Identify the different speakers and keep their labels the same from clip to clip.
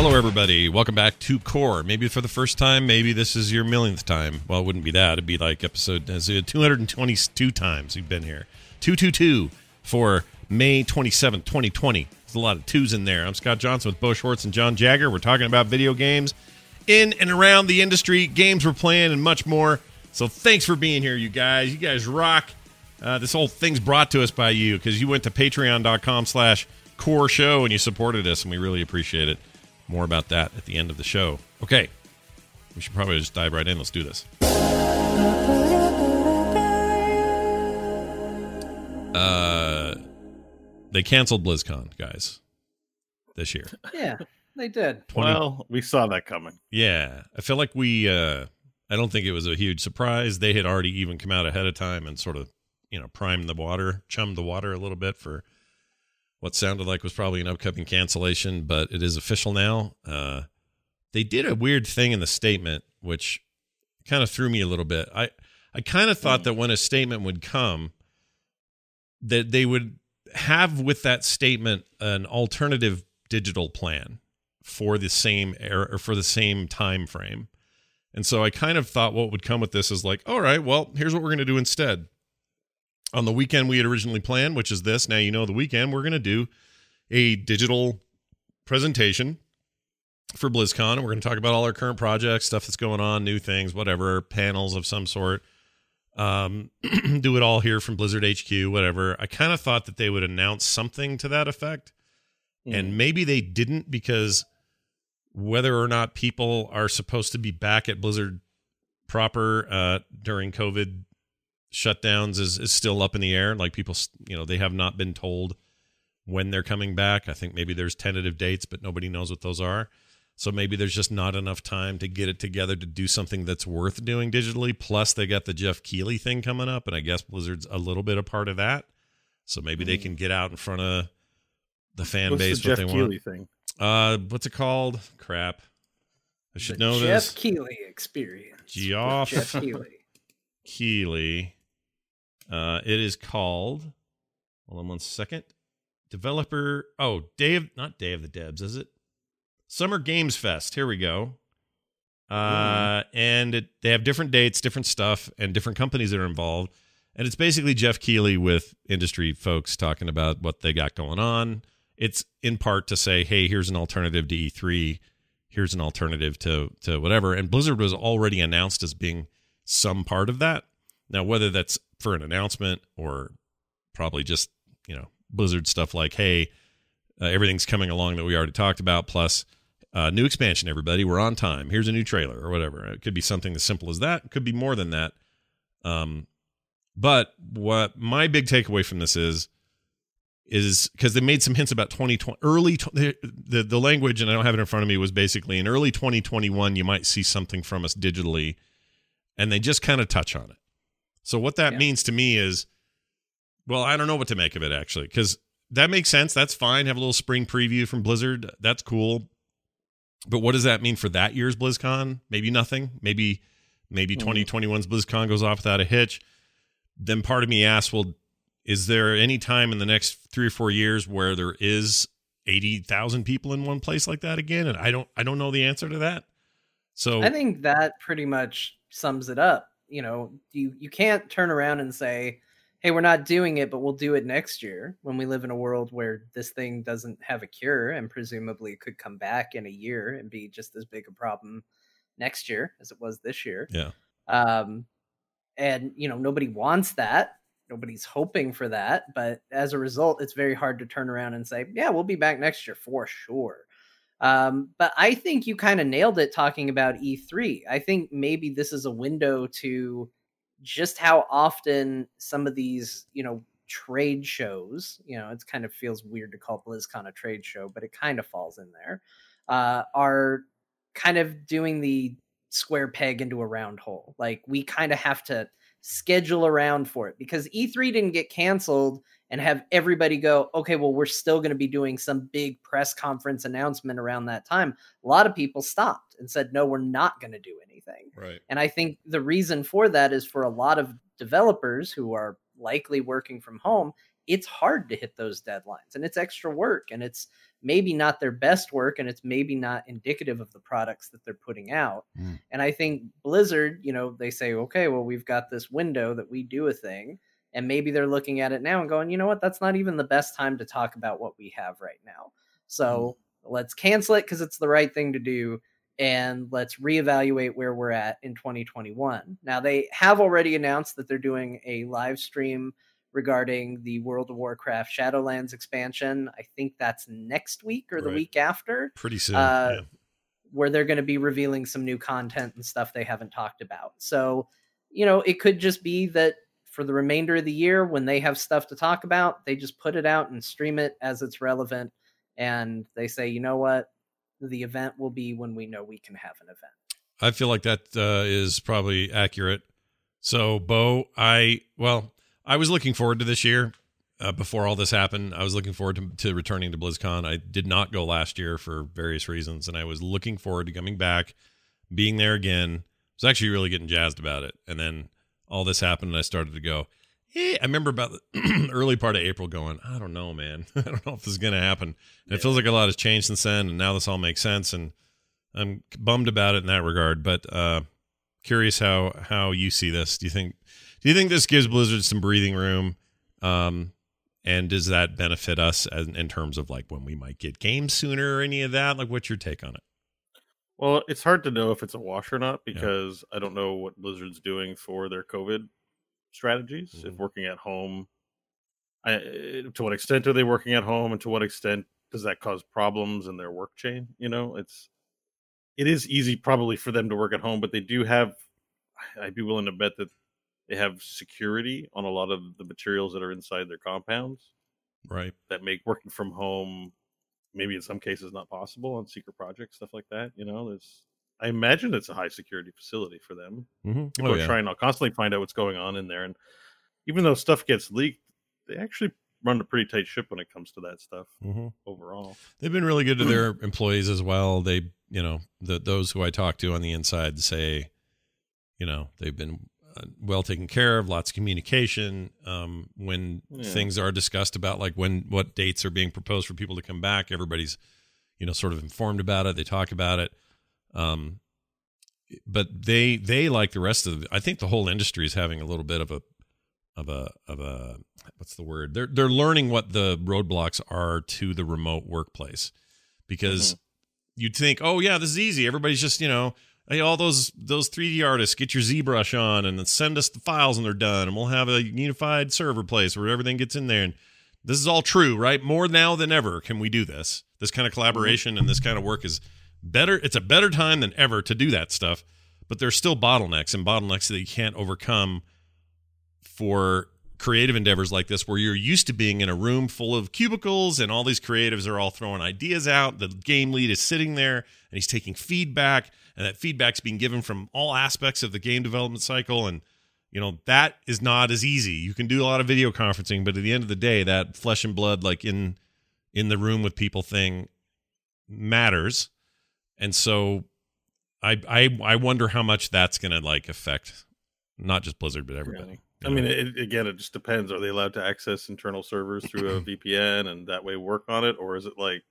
Speaker 1: Hello, everybody. Welcome back to Core. Maybe for the first time, maybe this is your millionth time. Well, it wouldn't be that. It'd be like episode uh, 222 times you've been here. 222 for May 27th, 2020. There's a lot of twos in there. I'm Scott Johnson with Bo Schwartz and John Jagger. We're talking about video games in and around the industry, games we're playing, and much more. So thanks for being here, you guys. You guys rock. Uh, this whole thing's brought to us by you because you went to patreon.com slash core show and you supported us, and we really appreciate it. More about that at the end of the show. Okay. We should probably just dive right in. Let's do this. Uh, they canceled BlizzCon, guys, this year.
Speaker 2: Yeah, they did.
Speaker 1: 20
Speaker 3: Well, we saw that coming.
Speaker 1: Yeah, I feel like we. uh I don't think it was a huge surprise. They had already even come out ahead of time and sort of, you know, primed the water, chummed the water a little bit for what sounded like was probably an upcoming cancellation, but it is official now. Uh They did a weird thing in the statement, which kind of threw me a little bit. I I kind of thought that when a statement would come, that they would have with that statement an alternative digital plan for the same era or for the same time frame. And so I kind of thought what would come with this is like, all right, well, here's what we're going to do instead. On the weekend we had originally planned, which is this. Now you know the weekend we're going to do a digital presentation for BlizzCon, and we're going to talk about all our current projects, stuff that's going on, new things, whatever, panels of some sort. Um, do it all here from Blizzard HQ, whatever. I kind of thought that they would announce something to that effect, and maybe they didn't because whether or not people are supposed to be back at Blizzard proper uh, during COVID shutdowns is, is still up in the air. Like people, you know, they have not been told when they're coming back. I think maybe there's tentative dates, but nobody knows what those are. So maybe there's just not enough time to get it together to do something that's worth doing digitally. Plus, they got the Jeff Keighley thing coming up, and I guess Blizzard's a little bit a part of that. So maybe they can get out in front of the fan
Speaker 3: What's
Speaker 1: base
Speaker 3: the
Speaker 1: what
Speaker 3: Jeff
Speaker 1: they
Speaker 3: Keighley
Speaker 1: want.
Speaker 3: thing?
Speaker 1: Uh, what's it called? Crap. I should
Speaker 2: The
Speaker 1: know
Speaker 2: Jeff
Speaker 1: this.
Speaker 2: Keighley experience.
Speaker 1: Geoff
Speaker 2: Jeff Keighley.
Speaker 1: Keighley. Uh, it is called. Hold on one second. Developer. Oh, Day of not Day of the Devs, is it? Summer Games Fest. Here we go. Uh, and it, they have different dates, different stuff, and different companies that are involved. And it's basically Jeff Keighley with industry folks talking about what they got going on. It's in part to say, hey, here's an alternative to E3. Here's an alternative to to whatever. And Blizzard was already announced as being some part of that. Now, whether that's for an announcement or probably just you know Blizzard stuff like, hey, uh, everything's coming along that we already talked about, plus uh, new expansion. Everybody, we're on time. Here's a new trailer or whatever. It could be something as simple as that. It could be more than that. Um, but what my big takeaway from this is is because they made some hints about 2020 early the, the the language and I don't have it in front of me was basically in early 2021 you might see something from us digitally and they just kind of touch on it. So what that
Speaker 2: Yeah.
Speaker 1: means to me is well, I don't know what to make of it actually cuz that makes sense. That's fine. Have a little spring preview from Blizzard. That's cool. But what does that mean for that year's BlizzCon? Maybe nothing. Maybe maybe
Speaker 3: Mhm.
Speaker 1: 2021's BlizzCon goes off without a hitch. Then part of me asks, well, is there any time in the next three or four years where there is 80,000 people in one place like that again? And I don't I don't know the answer to that. So
Speaker 2: I think that pretty much sums it up. You know, you you can't turn around and say, "Hey, we're not doing it, but we'll do it next year." When we live in a world where this thing doesn't have a cure and presumably could come back in a year and be just as big a problem next year as it was this year.
Speaker 1: Yeah.
Speaker 2: Um, and you know, nobody wants that. Nobody's hoping for that, but as a result, it's very hard to turn around and say, "Yeah, we'll be back next year for sure." Um, but I think you kind of nailed it talking about E3. I think maybe this is a window to just how often some of these, you know, trade shows, you know, it's kind of feels weird to call BlizzCon a trade show, but it kind of falls in there, uh, are kind of doing the square peg into a round hole. Like we kind of have to schedule around for it because E3 didn't get canceled and have everybody go, okay, well, we're still going to be doing some big press conference announcement around that time. A lot of people stopped and said, no, we're not going to do anything.
Speaker 1: right.
Speaker 2: And I think the reason for that is for a lot of developers who are likely working from home, it's hard to hit those deadlines and it's extra work and it's maybe not their best work and it's maybe not indicative of the products that they're putting out.
Speaker 1: Mm.
Speaker 2: And I think Blizzard, you know, they say, okay, well, we've got this window that we do a thing. And maybe they're looking at it now and going, you know what, that's not even the best time to talk about what we have right now. So mm. let's cancel it because it's the right thing to do. And let's reevaluate where we're at in 2021. Now, they have already announced that they're doing a live stream regarding the World of Warcraft Shadowlands expansion. I think that's next week or the right. week after.
Speaker 1: Pretty soon. Uh, yeah.
Speaker 2: Where they're going to be revealing some new content and stuff they haven't talked about. So, you know, it could just be that for the remainder of the year, when they have stuff to talk about, they just put it out and stream it as it's relevant. And they say, you know what? The event will be when we know we can have an event.
Speaker 1: I feel like that uh, is probably accurate. So, Bo, I, well, I was looking forward to this year. Uh, before all this happened, I was looking forward to, to, returning to BlizzCon. I did not go last year for various reasons, and I was looking forward to coming back, being there again. I was actually really getting jazzed about it. And then all this happened, and I started to go, hey, I remember about the early part of April going, I don't know, man. I don't know if this is going to happen. Yeah. it feels like a lot has changed since then, and now this all makes sense. And I'm bummed about it in that regard. But uh, curious how how you see this. Do you think do you think this gives Blizzard some breathing room? Um, and does that benefit us as, in terms of like when we might get games sooner or any of that? Like, what's your take on it?
Speaker 3: Well, it's hard to know if it's a wash or not because yeah. I don't know what Blizzard's doing for their COVID strategies. Mm-hmm. If working at home, I, eh, to what extent are they working at home, and to what extent does that cause problems in their work chain? You know, it's it is easy probably for them to work at home, but they do have. I'd be willing to bet that they have security on a lot of the materials that are inside their compounds.
Speaker 1: Right.
Speaker 3: That make working from home maybe in some cases not possible on secret projects, stuff like that. You know, there's I imagine it's a high security facility for them.
Speaker 1: Mm-hmm.
Speaker 3: People
Speaker 1: oh,
Speaker 3: are
Speaker 1: yeah.
Speaker 3: trying to constantly find out what's going on in there. And even though stuff gets leaked, they actually run a pretty tight ship when it comes to that stuff
Speaker 1: mm-hmm.
Speaker 3: overall.
Speaker 1: They've been really good to their employees as well. They, you know, the those who I talk to on the inside say, you know, they've been well taken care of, lots of communication. Um, when yeah. things are discussed about like when what dates are being proposed for people to come back, everybody's you know sort of informed about it. They talk about it. Um, but they they like the rest of the, I think the whole industry is having a little bit of a of a of a what's the word? They're they're learning what the roadblocks are to the remote workplace because mm-hmm. you'd think, oh yeah, this is easy. Everybody's just you know hey, all those those 3D artists, get your ZBrush on and send us the files and they're done, and we'll have a unified server place where everything gets in there. And this is all true, right? More now than ever can we do this. This kind of collaboration and this kind of work is better. It's a better time than ever to do that stuff. But there's still bottlenecks and bottlenecks that you can't overcome for creative endeavors like this where you're used to being in a room full of cubicles and all these creatives are all throwing ideas out the game lead is sitting there and he's taking feedback and that feedback's being given from all aspects of the game development cycle and you know that is not as easy. You can do a lot of video conferencing but at the end of the day that flesh and blood like in in the room with people thing matters. And so i i i wonder how much that's going to like affect not just blizzard but everybody.
Speaker 3: Yeah. i mean it, again it just depends. Are they allowed to access internal servers through a vpn and that way work on it? Or is it like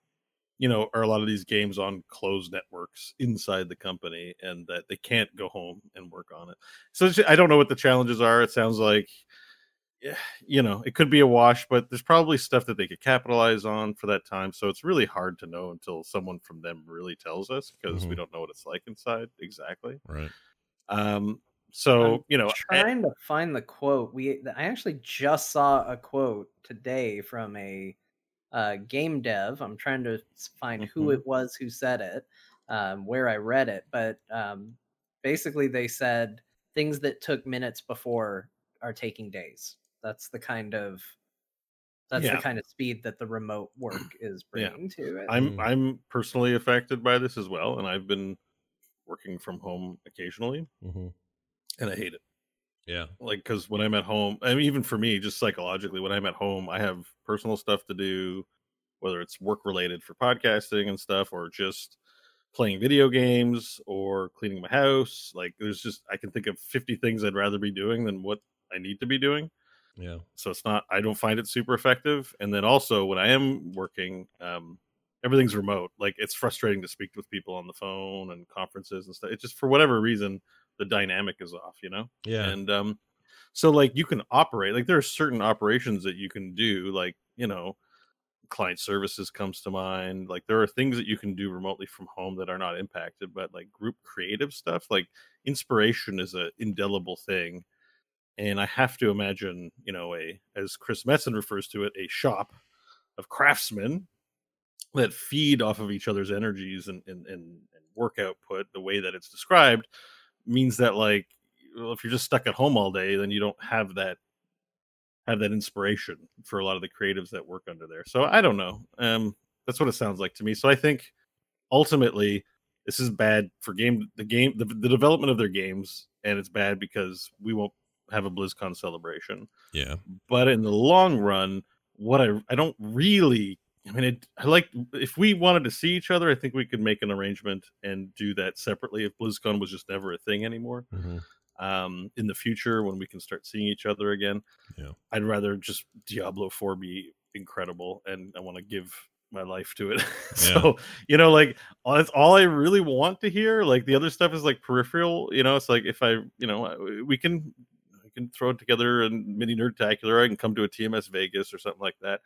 Speaker 3: you know, are a lot of these games on closed networks inside the company and that they can't go home and work on it. So I don't know what the challenges are. It sounds like, you know, it could be a wash, but there's probably stuff that they could capitalize on for that time. So it's really hard to know until someone from them really tells us because mm-hmm. we don't know what it's like inside exactly.
Speaker 1: Right.
Speaker 3: Um, so
Speaker 2: I'm
Speaker 3: you know,
Speaker 2: trying I, to find the quote. We I actually just saw a quote today from a uh, game dev. I'm trying to find mm-hmm. who it was who said it, um, where I read it, but um, basically they said things that took minutes before are taking days. That's the kind of that's yeah. the kind of speed that the remote work is bringing yeah. to it.
Speaker 3: I'm mm. I'm personally affected by this as well, and I've been working from home occasionally,
Speaker 1: mm-hmm.
Speaker 3: and I hate it.
Speaker 1: Yeah.
Speaker 3: Like, because when I'm at home, I mean, even for me, just psychologically, when I'm at home, I have personal stuff to do, whether it's work related for podcasting and stuff, or just playing video games or cleaning my house. Like, there's just, I can think of 50 things I'd rather be doing than what I need to be doing.
Speaker 1: Yeah.
Speaker 3: So it's not, I don't find it super effective. And then also, when I am working, um, everything's remote. Like it's frustrating to speak with people on the phone and conferences and stuff. It just for whatever reason the dynamic is off, you know.
Speaker 1: Yeah.
Speaker 3: And um, so like you can operate like there are certain operations that you can do, like you know, client services comes to mind. Like there are things that you can do remotely from home that are not impacted, but like group creative stuff, like inspiration is a indelible thing. And I have to imagine, you know, a as Chris Metzen refers to it, a shop of craftsmen that feed off of each other's energies and, and, and, and work output the way that it's described means that like well, if you're just stuck at home all day, then you don't have that have that inspiration for a lot of the creatives that work under there. So I don't know. Um, that's what it sounds like to me. So I think ultimately this is bad for game the game the, the development of their games, and it's bad because we won't have a BlizzCon celebration.
Speaker 1: Yeah.
Speaker 3: But in the long run, what I I don't really I mean, it, I like if we wanted to see each other, I think we could make an arrangement and do that separately. If BlizzCon was just never a thing anymore,
Speaker 1: Mhm.
Speaker 3: um, in the future when we can start seeing each other again,
Speaker 1: Yeah.
Speaker 3: I'd rather just Diablo Four be incredible, and I want to give my life to it. so you know, like all- that's all I really want to hear. Like the other stuff is like peripheral. You know, it's like if I, you know, we can. we can throw it together and mini nerdtacular. I can come to a TMS Vegas or something like that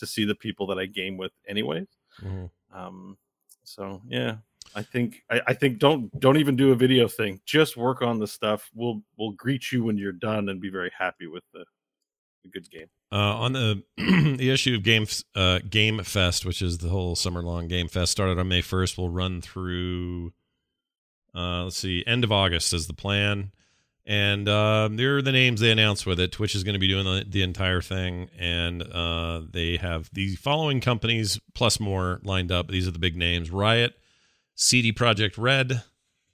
Speaker 3: to see the people that I game with anyways.
Speaker 1: Mhm.
Speaker 3: Um, so yeah, I think I, I think don't don't even do a video thing. Just work on the stuff. We'll we'll greet you when you're done and be very happy with the, the good game.
Speaker 1: Uh, on the the issue of game uh, game fest, which is the whole summer long game fest, started on May first. We'll run through. Uh, let's see, end of August is the plan, and uh, there are the names they announced with it. Twitch is going to be doing the, the entire thing, and uh, they have the following companies plus more lined up. These are the big names: Riot, CD Projekt Red,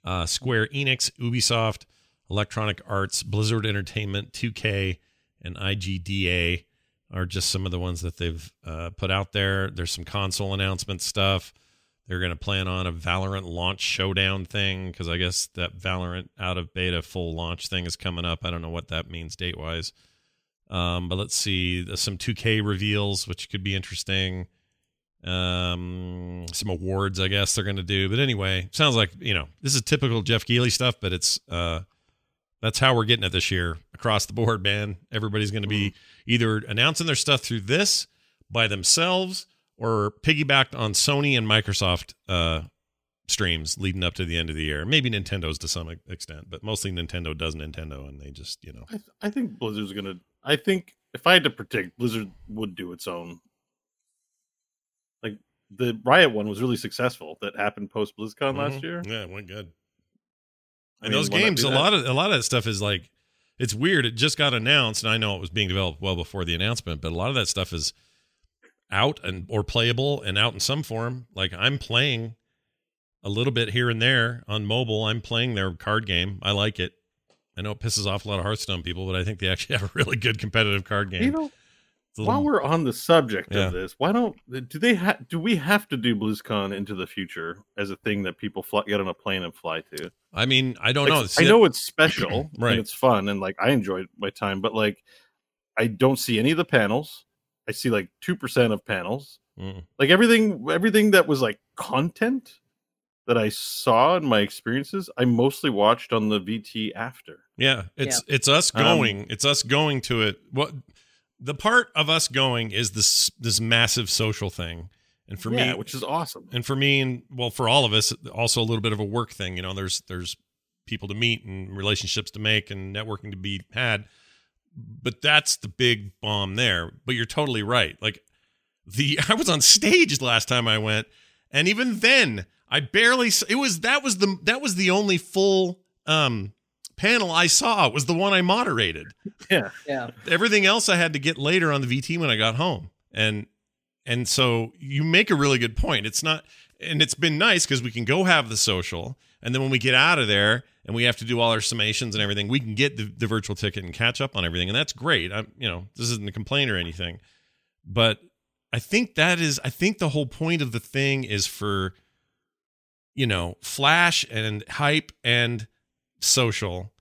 Speaker 1: uh, Square Enix, Ubisoft, Electronic Arts, Blizzard Entertainment, 2K, and IGDA are just some of the ones that they've uh, put out there. There's some console announcement stuff. They're going to plan on a Valorant launch showdown thing because I guess that Valorant out of beta full launch thing is coming up. I don't know what that means date wise. Um, but let's see. There's some 2K reveals, which could be interesting. Um, some awards, I guess they're going to do. But anyway, sounds like you know this is typical Jeff Keighley stuff, but it's uh, that's how we're getting it this year across the board, man. Everybody's going to be either announcing their stuff through this by themselves or piggybacked on Sony and Microsoft uh, streams leading up to the end of the year. Maybe Nintendo's to some extent, but mostly Nintendo does Nintendo, and they just you know
Speaker 3: I, th- I think Blizzard's gonna. I think if I had to predict, Blizzard would do its own. Like the Riot one was really successful. That happened post BlizzCon last
Speaker 1: Mhm.
Speaker 3: year.
Speaker 1: Yeah, it went good.
Speaker 3: I
Speaker 1: And
Speaker 3: mean,
Speaker 1: those games, a lot of a lot of that stuff is like it's weird. It just got announced, and I know it was being developed well before the announcement, but a lot of that stuff is out and or playable and out in some form. Like I'm playing a little bit here and there on mobile. I'm playing their card game. I like it. I know it pisses off a lot of Hearthstone people, but I think they actually have a really good competitive card game.
Speaker 3: You know,
Speaker 1: a
Speaker 3: while we're on the subject
Speaker 1: Yeah.
Speaker 3: of this, why don't do they ha- do we have to do BlizzCon into the future as a thing that people fly, get on a plane and fly to?
Speaker 1: I mean, I don't
Speaker 3: Like,
Speaker 1: know.
Speaker 3: I know it's special
Speaker 1: Right.
Speaker 3: and it's fun and like I enjoyed my time, but like I don't see any of the panels. I see like two percent of panels.
Speaker 1: Mm.
Speaker 3: Like everything, everything that was like content that I saw in my experiences, I mostly watched on the VT after.
Speaker 1: Yeah, it's it's us
Speaker 3: Um,
Speaker 1: going. it's us going to it. What the part of us going is this this massive social thing, and for
Speaker 3: yeah,
Speaker 1: me,
Speaker 3: which is awesome.
Speaker 1: and for me, and well, for all of us, also a little bit of a work thing. You know, there's there's people to meet and relationships to make and networking to be had. But that's the big bomb there. But you're totally right. Like the I was on stage last time I went, and even then I barely. It was that was the that was the only full um panel I saw. Was the one I moderated
Speaker 3: Yeah,
Speaker 2: Yeah.
Speaker 1: everything else I had to get later on the VT when I got home. And and so you make a really good point. It's not and it's been nice because we can go have the social and then when we get out of there and we have to do all our summations and everything, we can get the, the virtual ticket and catch up on everything. And that's great. I'm you know, this isn't a complaint or anything. But I think that is I think the whole point of the thing is for you know, flash and hype and social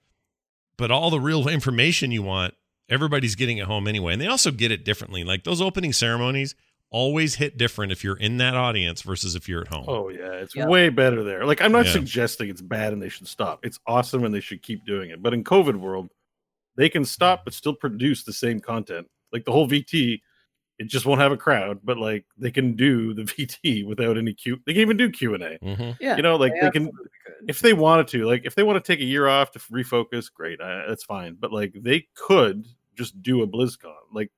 Speaker 1: but all the real information you want everybody's getting at home anyway and they also get it differently like those opening ceremonies always hit different if you're in that audience versus if you're at home.
Speaker 3: Oh yeah, it's
Speaker 2: Yeah.
Speaker 3: way better there. Like I'm not
Speaker 1: Yeah.
Speaker 3: suggesting it's bad and they should stop. It's awesome and they should keep doing it. But in COVID world, they can stop but still produce the same content. Like the whole VT, it just won't have a crowd, but like they can do the VT without any Q. They can even do Q and A.
Speaker 1: hmm
Speaker 2: Yeah,
Speaker 3: You know, like they can
Speaker 2: could.
Speaker 3: if they wanted to. Like if they want to take a year off to refocus, great, uh, that's fine. But like they could just do a BlizzCon. Like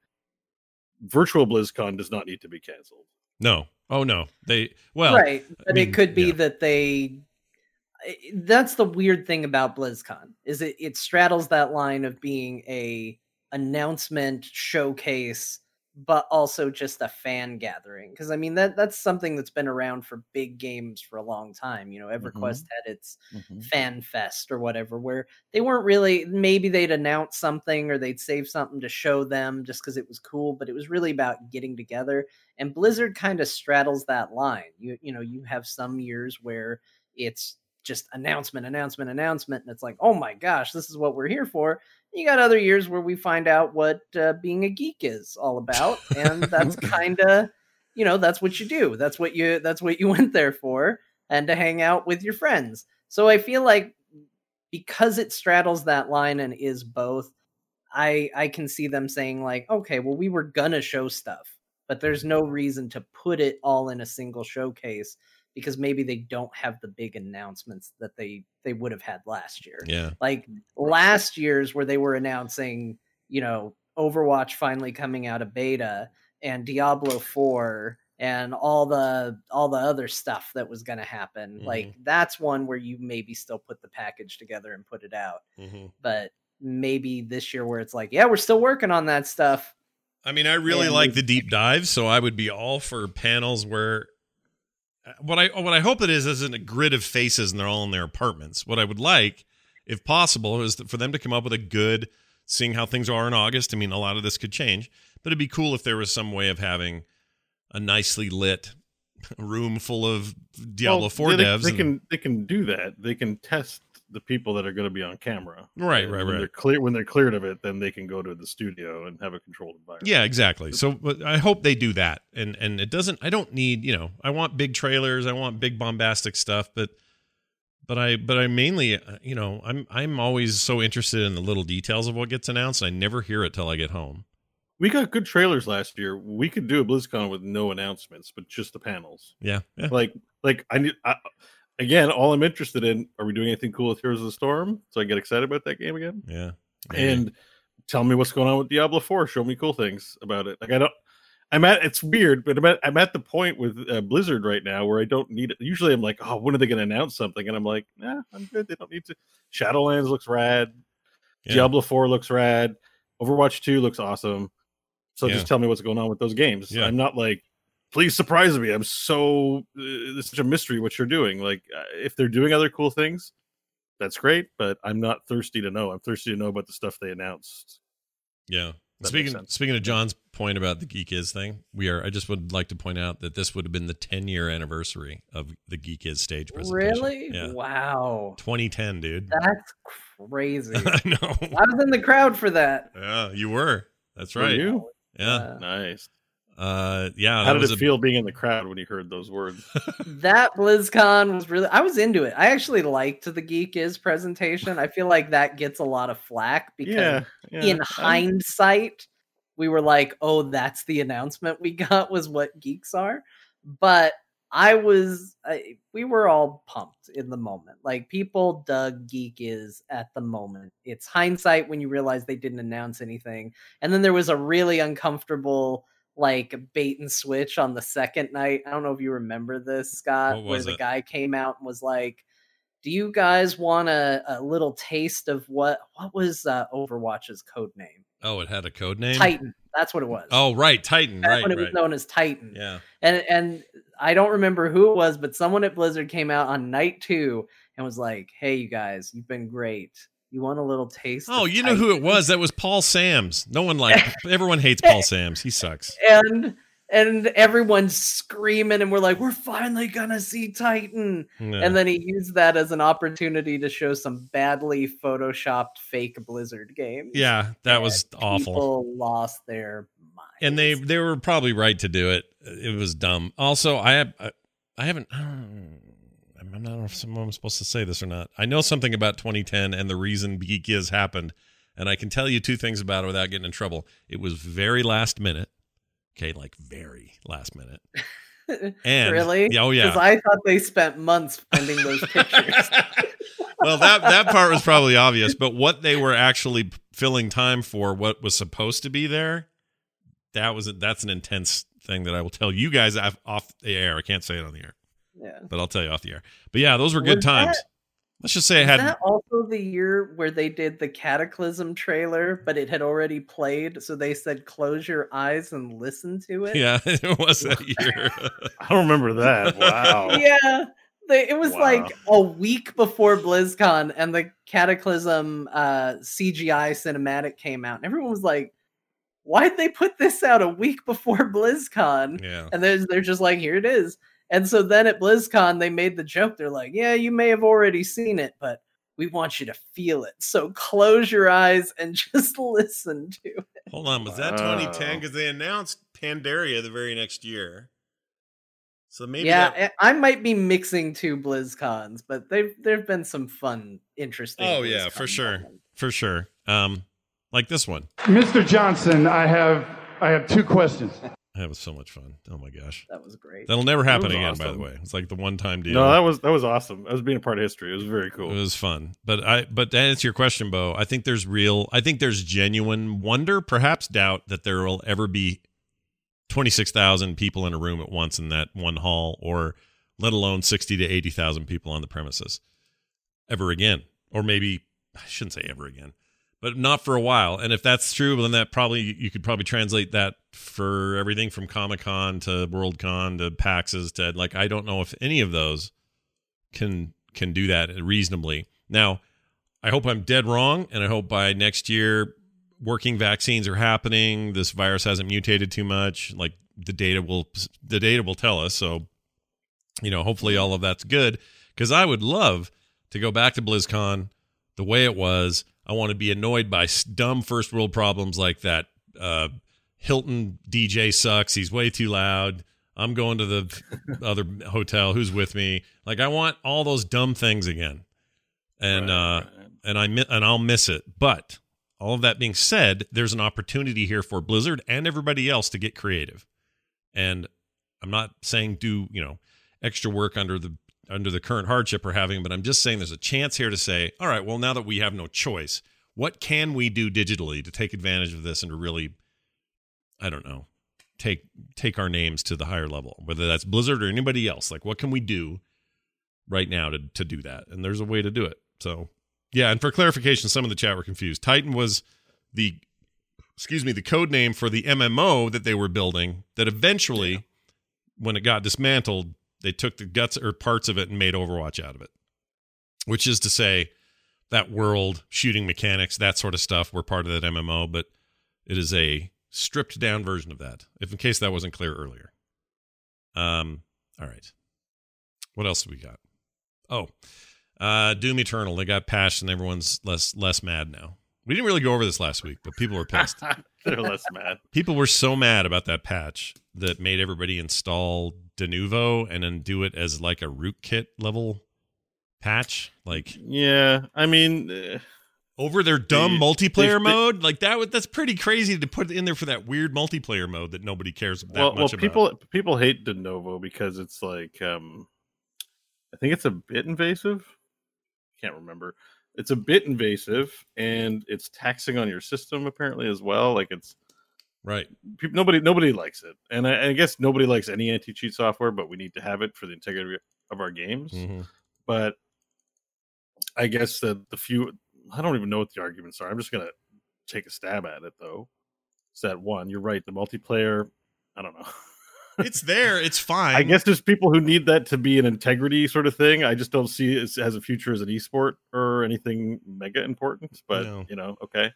Speaker 3: virtual BlizzCon does not need to be canceled.
Speaker 1: No. Oh no. They well.
Speaker 2: right, but
Speaker 1: mean,
Speaker 2: it could be
Speaker 1: yeah.
Speaker 2: that they. That's the weird thing about BlizzCon is it it straddles that line of being a announcement showcase, but also just a fan gathering. Because I mean that that's something that's been around for big games for a long time. You know, mm-hmm. EverQuest had its mm-hmm. fan fest or whatever where they weren't really maybe they'd announce something or they'd save something to show them just because it was cool but it was really about getting together and blizzard kind of straddles that line you you know you have some years where it's just announcement announcement announcement and it's like oh my gosh this is what we're here for you got other years where we find out what uh, being a geek is all about and that's kind of you know that's what you do. That's what you that's what you went there for and to hang out with your friends. So I feel like because it straddles that line and is both, I I can see them saying like, okay, well we were gonna show stuff, but there's no reason to put it all in a single showcase because maybe they don't have the big announcements that they they would have had last year.
Speaker 1: Yeah.
Speaker 2: Like last year's where they were announcing, you know, Overwatch finally coming out of beta and Diablo 4 and all the all the other stuff that was going to happen. Like that's one where you maybe still put the package together and put it out.
Speaker 1: hmm
Speaker 2: But maybe this year where it's like, yeah, we're still working on that stuff.
Speaker 1: I mean, I really
Speaker 2: And
Speaker 1: like the deep dives, so I would be all for panels where what I what I hope it is isn't a grid of faces and they're all in their apartments. What I would like, if possible, is for them to come up with a good seeing how things are in August. I mean, a lot of this could change, but it'd be cool if there was some way of having a nicely lit room full of Diablo
Speaker 3: Well,
Speaker 1: 4
Speaker 3: they,
Speaker 1: devs.
Speaker 3: They
Speaker 1: and-
Speaker 3: can they can do that. They can test the people that are going to be on camera.
Speaker 1: Right,
Speaker 3: And
Speaker 1: right,
Speaker 3: when
Speaker 1: right.
Speaker 3: They're clear when they're cleared of it, then they can go to the studio and have a controlled environment.
Speaker 1: Yeah, exactly. So but I hope they do that. And and it doesn't I don't need, you know, I want big trailers, I want big bombastic stuff, but but I but I mainly, you know, I'm I'm always so interested in the little details of what gets announced. I never hear it till I get home.
Speaker 3: We got good trailers last year. We could do a BlizzCon with no announcements, but just the panels.
Speaker 1: Yeah. Yeah.
Speaker 3: Like like I need I, again. All I'm interested in are we doing anything cool with Heroes of the Storm? So I get excited about that game again.
Speaker 1: Yeah. Maybe.
Speaker 3: and tell me what's going on with Diablo 4. Show me cool things about it. Like I don't I'm at it's weird, but I'm at, I'm at the point with uh, Blizzard right now where I don't need it. Usually I'm like, oh, when are they going to announce something? And I'm like, nah, I'm good. They don't need to. Shadowlands looks rad.
Speaker 1: Yeah.
Speaker 3: Diablo 4 looks rad. Overwatch 2 looks awesome. So
Speaker 1: Yeah.
Speaker 3: just tell me what's going on with those games.
Speaker 1: Yeah.
Speaker 3: I'm not like, please surprise me. I'm so uh, it's such a mystery what you're doing. Like uh, if they're doing other cool things, that's great. But I'm not thirsty to know. I'm thirsty to know about the stuff they announced.
Speaker 1: Yeah.
Speaker 3: That
Speaker 1: Speaking speaking of John's point about the Geek Is thing, we are I just would like to point out that this would have been the 10 year anniversary of the Geek Is stage presentation.
Speaker 2: Really?
Speaker 1: Yeah.
Speaker 2: Wow.
Speaker 1: 2010, dude.
Speaker 2: That's crazy.
Speaker 1: I know.
Speaker 2: I was in the crowd for that.
Speaker 1: Yeah, you were. That's
Speaker 3: Were
Speaker 1: right.
Speaker 3: you?
Speaker 1: Yeah.
Speaker 2: Uh,
Speaker 3: Nice.
Speaker 1: Uh yeah,
Speaker 3: How did it
Speaker 1: a-
Speaker 3: feel being in the crowd when you heard those words?
Speaker 2: that BlizzCon was really I was into it. I actually liked the Geek Is presentation. I feel like that gets a lot of flack because
Speaker 3: yeah, yeah.
Speaker 2: in
Speaker 3: I-
Speaker 2: hindsight, we were like, "Oh, that's the announcement we got was what geeks are." But I was, I, we were all pumped in the moment. Like people dug geek is at the moment. It's hindsight when you realize they didn't announce anything, and then there was a really uncomfortable like bait and switch on the second night. I don't know if you remember this, Scott, where the
Speaker 1: it?
Speaker 2: guy came out and was like. Do you guys want a, a little taste of what what was uh, Overwatch's code name?
Speaker 1: Oh, it had a code name?
Speaker 2: Titan. That's what it was.
Speaker 1: Oh, right, Titan,
Speaker 2: Back
Speaker 1: right,
Speaker 2: when it was known as Titan.
Speaker 1: Yeah.
Speaker 2: And and I don't remember who it was, but someone at Blizzard came out on night two and was like, "Hey, you guys, you've been great. You want a little taste?"
Speaker 1: Oh, you know who it was? That was Paul Sams. No one like everyone hates Paul Sams. He sucks.
Speaker 2: And and everyone's screaming, and we're like, "We're finally gonna see Titan!"
Speaker 1: Yeah.
Speaker 2: And then he used that as an opportunity to show some badly photoshopped fake Blizzard games.
Speaker 1: yeah, that was awful.
Speaker 2: People lost their mind.
Speaker 1: and they they were probably right to do it. It was dumb. Also, I have I, I haven't. I'm not sure if I'm supposed to say this or not. I know something about 2010 and the reason Geek Is happened, and I can tell you two things about it without getting in trouble. It was very last minute. Okay, like very last minute. And
Speaker 2: really?
Speaker 1: Oh yeah.
Speaker 2: Because I thought they spent months finding those pictures.
Speaker 1: well, that that part was probably obvious, but what they were actually filling time for, what was supposed to be there, that was a, that's an intense thing that I will tell you guys off the air. I can't say it on the air.
Speaker 2: Yeah.
Speaker 1: But I'll tell you off the air. But yeah, those were good was times. That, Let's just say I had.
Speaker 2: that also the year where they did the Cataclysm trailer, but it had already played, so they said close your eyes and listen to it.
Speaker 1: Yeah, it was that year.
Speaker 3: I don't remember that. Wow.
Speaker 2: yeah. They, it was wow. like a week before BlizzCon, and the Cataclysm uh, CGI cinematic came out, and everyone was like, "Why'd they put this out a week before BlizzCon?"
Speaker 1: Yeah,
Speaker 2: and they're they're just like, "Here it is." And so then at BlizzCon, they made the joke. They're like, yeah, you may have already seen it, but we want you to feel it. So close your eyes and just listen to it.
Speaker 1: Hold on. Was that 2010? Because they announced Pandaria the very next year. So maybe
Speaker 2: yeah,
Speaker 1: that...
Speaker 2: I might be mixing two BlizzCons, but they've there've been some fun, interesting.
Speaker 1: Oh yeah, for sure, moments. for sure. Um, like this one,
Speaker 4: Mr. Johnson. I have I have two questions.
Speaker 1: That was so much fun. Oh my gosh.
Speaker 2: That was great.
Speaker 1: That'll never happen again, awesome. by the way. It's like the one time deal.
Speaker 3: No, that was that was awesome. That was being a part of history. It was very cool.
Speaker 1: It was fun. But I but to answer your question, Bo, I think there's real I think there's genuine wonder, perhaps doubt that there will ever be twenty six thousand people in a room at once in that one hall, or let alone sixty to eighty thousand people on the premises ever again. Or maybe I shouldn't say ever again but not for a while. And if that's true, then that probably you could probably translate that for everything from Comic Con to World Con to PAXs to like I don't know if any of those can can do that reasonably. Now, I hope I'm dead wrong, and I hope by next year working vaccines are happening. This virus hasn't mutated too much. Like the data will the data will tell us. So, you know, hopefully all of that's good. Because I would love to go back to BlizzCon the way it was I want to be annoyed by dumb first world problems like that. Uh, Hilton DJ sucks. He's way too loud. I'm going to the other hotel. Who's with me? Like I want all those dumb things again, and right, uh, right. and I and I'll miss it. But all of that being said, there's an opportunity here for Blizzard and everybody else to get creative. And I'm not saying do you know extra work under the under the current hardship we're having, but I'm just saying there's a chance here to say, all right, well, now that we have no choice, what can we do digitally to take advantage of this and to really, I don't know, take take our names to the higher level, whether that's Blizzard or anybody else. Like, what can we do right now to to do that? And there's a way to do it. So, yeah. And for clarification, some of the chat were confused. Titan was the excuse me the code name for the MMO that they were building. That eventually, yeah. when it got dismantled, they took the guts or parts of it and made Overwatch out of it. Which is to say, that world, shooting mechanics, that sort of stuff were part of that MMO, but it is a stripped down version of that. If in case that wasn't clear earlier. Um, all right. What else do we got? Oh, uh, Doom Eternal. They got patched and everyone's less less mad now. We didn't really go over this last week, but people were pissed.
Speaker 3: They're less mad.
Speaker 1: People were so mad about that patch that made everybody install Denuvo and then do it as like a rootkit level patch. Like,
Speaker 3: yeah, I mean, uh,
Speaker 1: over their dumb they, multiplayer they, mode, like that. That's pretty crazy to put in there for that weird multiplayer mode that nobody cares that
Speaker 3: well,
Speaker 1: much
Speaker 3: well, people people hate Denuvo because it's like, um, I think it's a bit invasive. Can't remember. It's a bit invasive and it's taxing on your system apparently as well. Like it's
Speaker 1: Right.
Speaker 3: People, nobody nobody likes it, and I, I, guess nobody likes any anti cheat software, but we need to have it for the integrity of our games. Mm-hmm. But I guess that the few I don't even know what the arguments are. I'm just gonna take a stab at it though. Is that one? You're right. The multiplayer. I don't know.
Speaker 1: it's there. It's fine.
Speaker 3: I guess there's people who need that to be an integrity sort of thing. I just don't see it as a future as an esport or anything mega important. But no. you know, okay.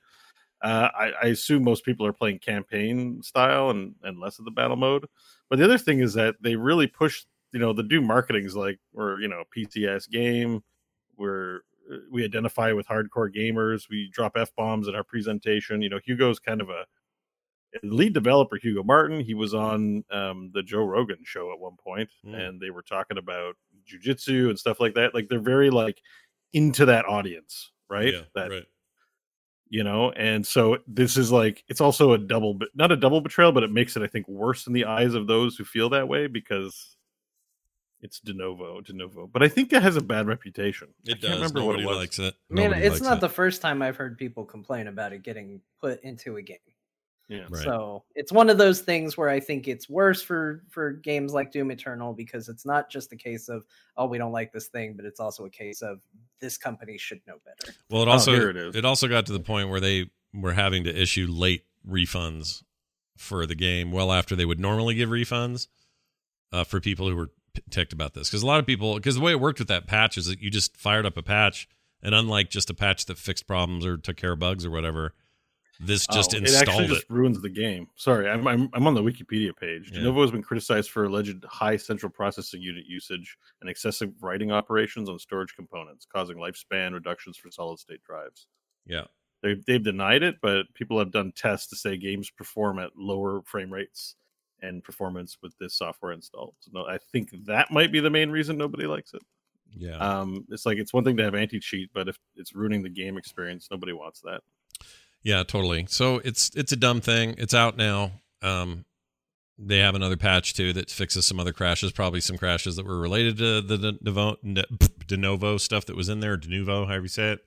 Speaker 3: Uh, I, I, assume most people are playing campaign style and, and less of the battle mode. But the other thing is that they really push, you know, the do marketing's like we're, you know, PCS game. We're uh, we identify with hardcore gamers. We drop f bombs in our presentation. You know, Hugo's kind of a lead developer Hugo Martin. He was on um, the Joe Rogan show at one point,
Speaker 1: Mm.
Speaker 3: and they were talking about jujitsu and stuff like that. Like they're very like into that audience, right?
Speaker 1: Yeah,
Speaker 3: that
Speaker 1: right.
Speaker 3: you know, and so this is like it's also a double, but not a double betrayal, but it makes it I think worse in the eyes of those who feel that way because it's de novo, de novo. But I think that has a bad reputation. I
Speaker 1: It
Speaker 3: can't
Speaker 1: does.
Speaker 3: remember
Speaker 1: Nobody
Speaker 3: what it was.
Speaker 1: likes it.
Speaker 2: I mean,
Speaker 1: Nobody
Speaker 2: it's not
Speaker 1: it.
Speaker 2: the first time I've heard people complain about it getting put into a game.
Speaker 3: Yeah.
Speaker 1: Right.
Speaker 2: So it's one of those things where I think it's worse for for games like Doom Eternal because it's not just a case of oh we don't like this thing, but it's also a case of this company should know better.
Speaker 1: Well, it
Speaker 3: Oh,
Speaker 1: also
Speaker 3: here it is.
Speaker 1: it also got to the point where they were having to issue late refunds for the game well after they would normally give refunds uh, for people who were p- ticked about this because a lot of people because the way it worked with that patch is that you just fired up a patch and unlike just a patch that fixed problems or took care of bugs or whatever this just
Speaker 3: Oh, it
Speaker 1: installed
Speaker 3: actually
Speaker 1: it,
Speaker 3: just ruins the game. Sorry, I'm, I'm I'm on the Wikipedia page.
Speaker 1: Yeah.
Speaker 3: Denuvo has been criticized for alleged high central processing unit usage and excessive writing operations on storage components, causing lifespan reductions for solid state drives.
Speaker 1: yeah
Speaker 3: They they've denied it, but people have done tests to say games perform at lower frame rates and performance with this software installed. So no, I think that might be the main reason nobody likes it.
Speaker 1: yeah
Speaker 3: Um, it's like it's one thing to have anti cheat, but if it's ruining the game experience, nobody wants that.
Speaker 1: Yeah, totally. So it's it's a dumb thing. It's out now. Um, they have another patch too that fixes some other crashes, probably some crashes that were related to the de novo, de novo stuff that was in there, de novo, however you say it.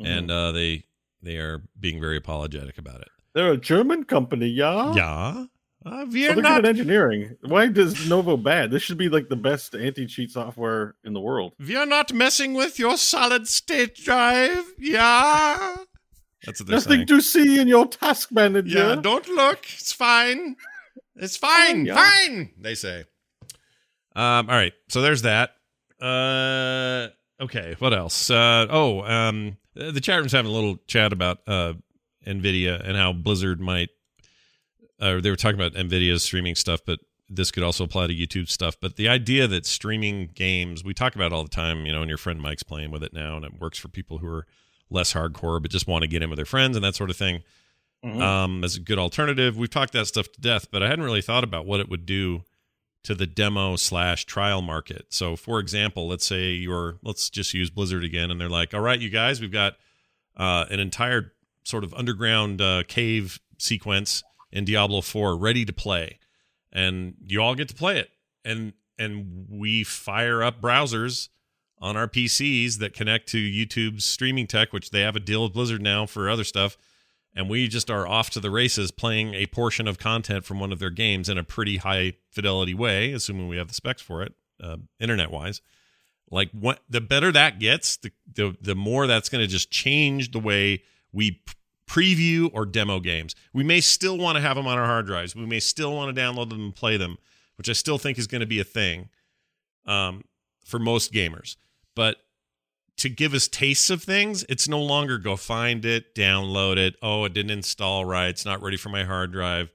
Speaker 3: Mhm.
Speaker 1: And uh, they they are being very apologetic about it.
Speaker 3: they're a German company, yeah.
Speaker 1: Yeah, uh, we are
Speaker 3: good
Speaker 1: not
Speaker 3: at engineering. Why does Novo bad? This should be like the best anti-cheat software in the world.
Speaker 1: we are not messing with your solid state drive. Yeah, that's what they're
Speaker 3: Nothing
Speaker 1: saying.
Speaker 3: to see in your task manager.
Speaker 1: Yeah, don't look. It's fine. It's fine.
Speaker 3: yeah.
Speaker 1: Fine. They say. Um. All right. So there's that. Uh. Okay. What else? Uh. Oh. Um. The chat room's having a little chat about uh Nvidia and how Blizzard might. Uh, they were talking about Nvidia's streaming stuff, but this could also apply to YouTube stuff. But the idea that streaming games, we talk about it all the time, you know, and your friend Mike's playing with it now, and it works for people who are less hardcore but just want to get in with their friends and that sort of thing
Speaker 3: Mhm.
Speaker 1: um, as a good alternative. We've talked that stuff to death, but I hadn't really thought about what it would do to the demo slash trial market. So, for example, let's say you're, let's just use Blizzard again, and they're like, all right, you guys, we've got uh, an entire sort of underground uh, cave sequence in Diablo 4 ready to play, and you all get to play it. And and we fire up browsers on our PCs that connect to YouTube's streaming tech, which they have a deal with Blizzard now for other stuff and we just are off to the races playing a portion of content from one of their games in a pretty high fidelity way, assuming we have the specs for it, uh, internet wise. Like what the better that gets, the the, the more that's going to just change the way we preview or demo games. We may still want to have them on our hard drives. We may still want to download them and play them, which I still think is going to be a thing um, for most gamers. But to give us tastes of things, it's no longer go find it, download it. Oh, it didn't install right. It's not ready for my hard drive.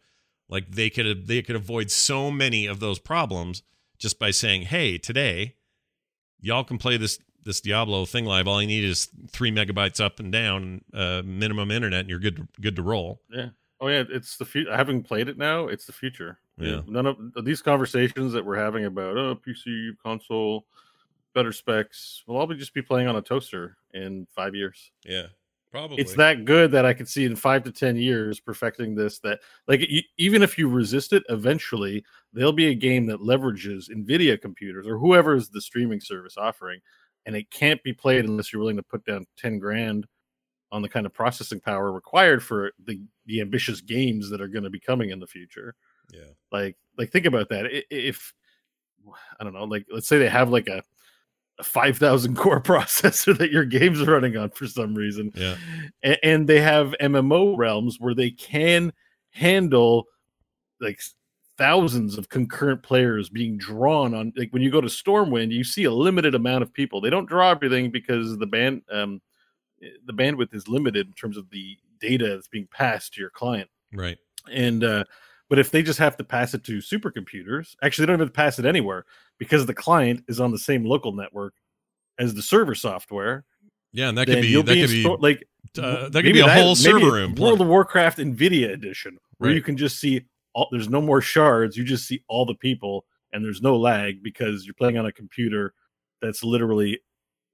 Speaker 1: Like they could they could avoid so many of those problems just by saying, "Hey, today, y'all can play this this Diablo thing live. All you need is three megabytes up and down, uh, minimum internet, and you're good good to roll."
Speaker 3: Yeah. Oh yeah, it's the future. Having played it now, it's the future.
Speaker 1: Yeah.
Speaker 3: None of these conversations that we're having about oh PC console, better specs. Will all be just be playing on a toaster in five years.
Speaker 1: Yeah, probably.
Speaker 3: It's that good that I could see in five to ten years perfecting this. That like e- even if you resist it, eventually there'll be a game that leverages Nvidia computers or whoever is the streaming service offering, and it can't be played unless you're willing to put down ten grand on the kind of processing power required for the the ambitious games that are going to be coming in the future.
Speaker 1: Yeah.
Speaker 3: Like like think about that. If I don't know, like let's say they have like a a 5000 core processor that your games are running on for some reason
Speaker 1: Yeah.
Speaker 3: a- and they have MMO realms where they can handle like thousands of concurrent players being drawn on like when you go to Stormwind you see a limited amount of people they don't draw everything because the band um the bandwidth is limited in terms of the data that's being passed to your client
Speaker 1: Right.
Speaker 3: and uh but if they just have to pass it to supercomputers actually they don't have to pass it anywhere because the client is on the same local network as the server software
Speaker 1: Yeah, and that could be that could be
Speaker 3: like
Speaker 1: uh, that could be a whole server room.
Speaker 3: World of Warcraft Nvidia edition where you can just see all. There's no more shards. You just see all the people, and there's no lag because you're playing on a computer that's literally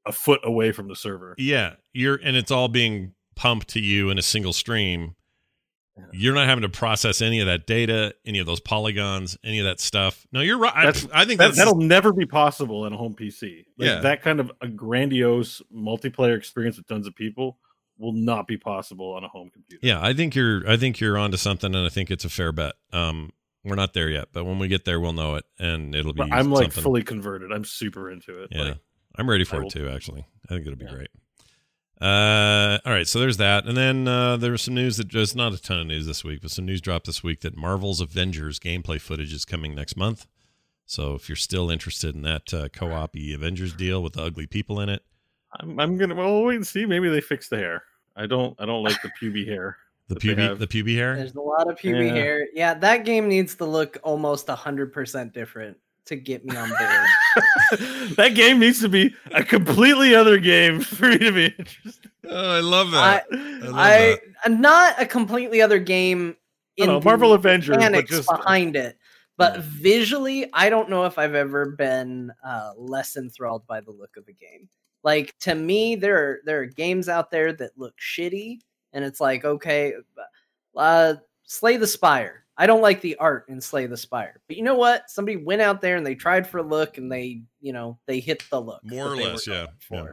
Speaker 3: a foot away from the server.
Speaker 1: Yeah, you're and it's all being pumped to you in a single stream. You're not having to process any of that data, any of those polygons, any of that stuff. No, you're right. I, I think
Speaker 3: That, that'll never be possible on a home PC. Like,
Speaker 1: Yeah.
Speaker 3: that kind of a grandiose multiplayer experience with tons of people will not be possible on a home computer.
Speaker 1: yeah. I think you're. I think you're onto something, and I think it's a fair bet. Um, we're not there yet, but when we get there, we'll know it, and it'll be.
Speaker 3: But I'm like
Speaker 1: something-
Speaker 3: fully converted. I'm super into it.
Speaker 1: Yeah,
Speaker 3: Like,
Speaker 1: I'm ready for it too. Actually, I think it'll be
Speaker 3: Yeah.
Speaker 1: great. Uh, all right, so there's that, and then uh, there was some news that there's not a ton of news this week, but some news dropped this week that Marvel's Avengers gameplay footage is coming next month. So if you're still interested in that uh, co-op Avengers deal with the ugly people in it,
Speaker 3: I'm, I'm gonna well wait and see. Maybe they fix the hair. I don't I don't like the puby hair.
Speaker 1: the
Speaker 3: That
Speaker 1: puby, the puby hair.
Speaker 2: There's a lot of pubic
Speaker 3: Yeah.
Speaker 2: hair. Yeah, that game needs to look almost hundred percent different to get me on board.
Speaker 3: that game needs to be a completely other game for me to be interested.
Speaker 1: Oh, I love
Speaker 2: I,
Speaker 1: love
Speaker 2: I and not a completely other game in
Speaker 3: don't know,
Speaker 2: the
Speaker 3: Marvel Avengers, but just uh,
Speaker 2: behind it. But
Speaker 3: Yeah.
Speaker 2: visually, I don't know if I've ever been uh, less enthralled by the look of a game. Like to me, there are there are games out there that look shitty, and it's like okay, uh, Slay the Spire. I don't like the art in Slay the Spire, but you know what? Somebody went out there and they tried for a look, and they you know they hit the look
Speaker 1: More or less, yeah, yeah.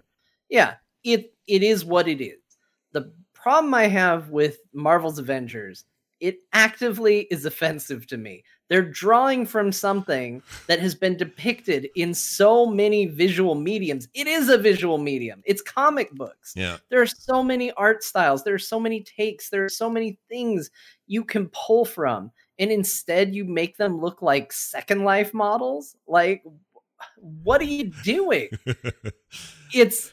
Speaker 2: yeah. It it is what it is. The problem I have with Marvel's Avengers, it actively is offensive to me. They're drawing from something that has been depicted in so many visual mediums. It is a visual medium. It's comic books.
Speaker 1: Yeah,
Speaker 2: There are so many art styles. There are so many takes. There are so many things you can pull from. And instead, you make them look like Second Life models. Like, what are you doing? It's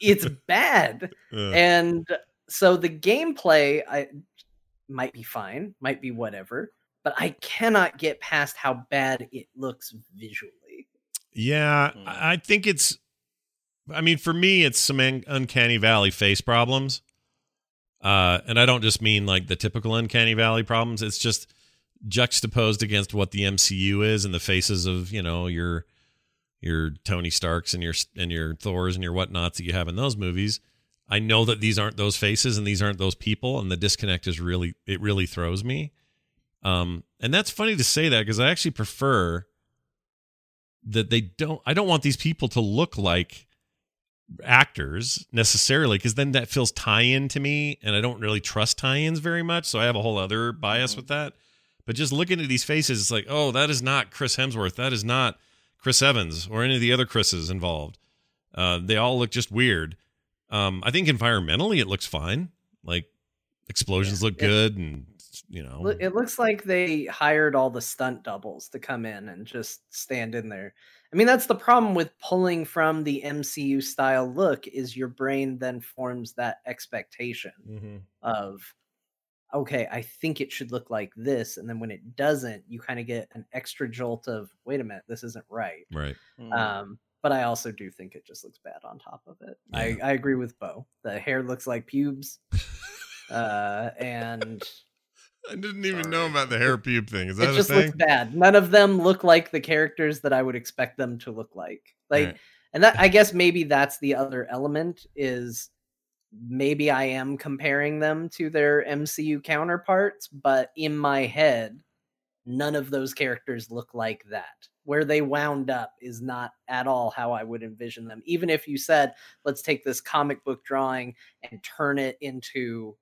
Speaker 2: it's bad
Speaker 1: Uh,
Speaker 2: and so the gameplay i might be fine might be whatever but i cannot get past how bad it looks visually
Speaker 1: Yeah,
Speaker 3: Mm.
Speaker 1: I I think it's. I mean, for me, it's some un- uncanny valley face problems, uh, and I don't just mean like the typical uncanny valley problems. It's just juxtaposed against what the MCU is and the faces of you know your your Tony Starks and your and your Thors and your whatnots that you have in those movies. I know that these aren't those faces and these aren't those people, and the disconnect is really it really throws me. Um, and that's funny to say that because I actually prefer that they don't I don't want these people to look like actors necessarily because then that feels tie-in to me and I don't really trust tie-ins very much so I have a whole other bias
Speaker 3: Mhm.
Speaker 1: with that but just looking at these faces it's like oh that is not Chris Hemsworth that is not Chris Evans or any of the other Chris's involved uh, they all look just weird um, I think environmentally it looks fine. Like explosions look
Speaker 2: Yeah.
Speaker 1: good and you know.
Speaker 2: It looks like they hired all the stunt doubles to come in and just stand in there. I mean that's the problem with pulling from the mcu style look is your brain then forms that expectation
Speaker 1: Mhm.
Speaker 2: of okay i think it should look like this and then when it doesn't you kind of get an extra jolt of wait a minute this isn't right.
Speaker 1: Right.
Speaker 2: Um, but I also do think it just looks bad on top of it. I,
Speaker 1: Yeah.
Speaker 2: I agree with Bo. The hair looks like pubes. uh, and
Speaker 1: I didn't even
Speaker 3: Sorry.
Speaker 1: know about the hair pube thing is that
Speaker 2: it just
Speaker 1: thing
Speaker 2: looks bad. None of them look like the characters that I would expect them to look like. Like,
Speaker 1: Right.
Speaker 2: and that I guess maybe that's the other element is maybe I am comparing them to their MCU counterparts, but in my head, none of those characters look like that. Where they wound up is not at all how I would envision them. Even if you said, let's take this comic book drawing and turn it into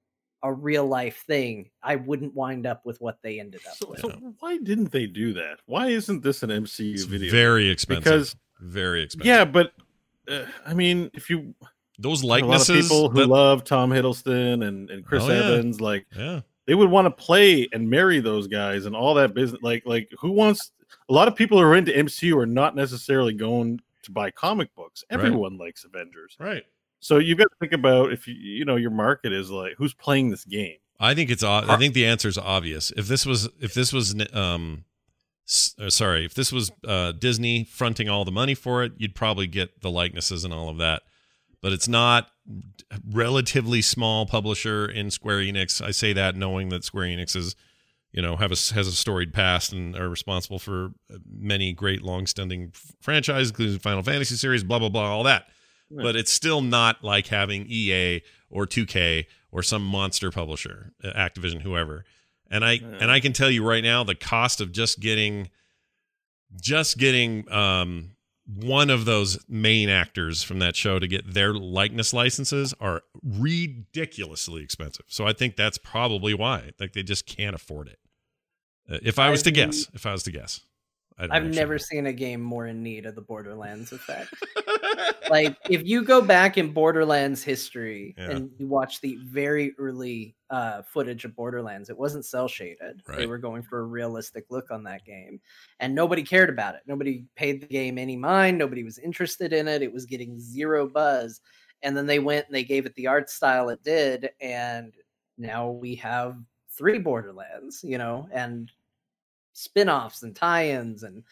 Speaker 2: a real life thing, I wouldn't wind up with what they ended up
Speaker 3: So,
Speaker 2: with.
Speaker 3: so why didn't they do that? Why isn't this an MCU
Speaker 1: It's
Speaker 3: video?
Speaker 1: very expensive
Speaker 3: Because-
Speaker 1: very expensive
Speaker 3: yeah, but uh, I mean, if you
Speaker 1: those likenesses,
Speaker 3: a lot of people who
Speaker 1: that-
Speaker 3: love Tom Hiddleston and, and Chris
Speaker 1: Oh, yeah.
Speaker 3: Evans, like
Speaker 1: yeah
Speaker 3: they would want to play and marry those guys and all that business. Like, like who wants? A lot of people who are into MCU are not necessarily going to buy comic books.
Speaker 1: Right.
Speaker 3: Everyone likes Avengers,
Speaker 1: right
Speaker 3: so you've got to think about if you you know your market is like who's playing this game.
Speaker 1: I think it's I think the answer is obvious. If this was if this was um uh, sorry, if this was uh Disney fronting all the money for it, you'd probably get the likenesses and all of that. But it's not relatively small publisher in Square Enix. I say that knowing that Square Enix is you know, have a has a storied past and are responsible for many great long-standing franchises, including Final Fantasy series, blah blah blah, all that.
Speaker 3: Yeah.
Speaker 1: But it's still not like having EA or 2K or some monster publisher, uh, Activision, whoever. And I and I can tell you right now, the cost of just getting just getting um one of those main actors from that show to get their likeness licenses are ridiculously expensive. So I think that's probably why. Like they just can't afford it. Uh, if I was to guess, if I was to guess,
Speaker 2: I've never seen a game more in need of the Borderlands effect. like if you go back in Borderlands history
Speaker 1: Yeah.
Speaker 2: and you watch the very early uh, footage of Borderlands, it wasn't cel shaded. They were going for a realistic look on that game, and nobody cared about it. Nobody paid the game any mind. Nobody was interested in it. It was getting zero buzz, and then they went and they gave it the art style it did, and now we have three Borderlands. You know, and spin-offs and tie-ins and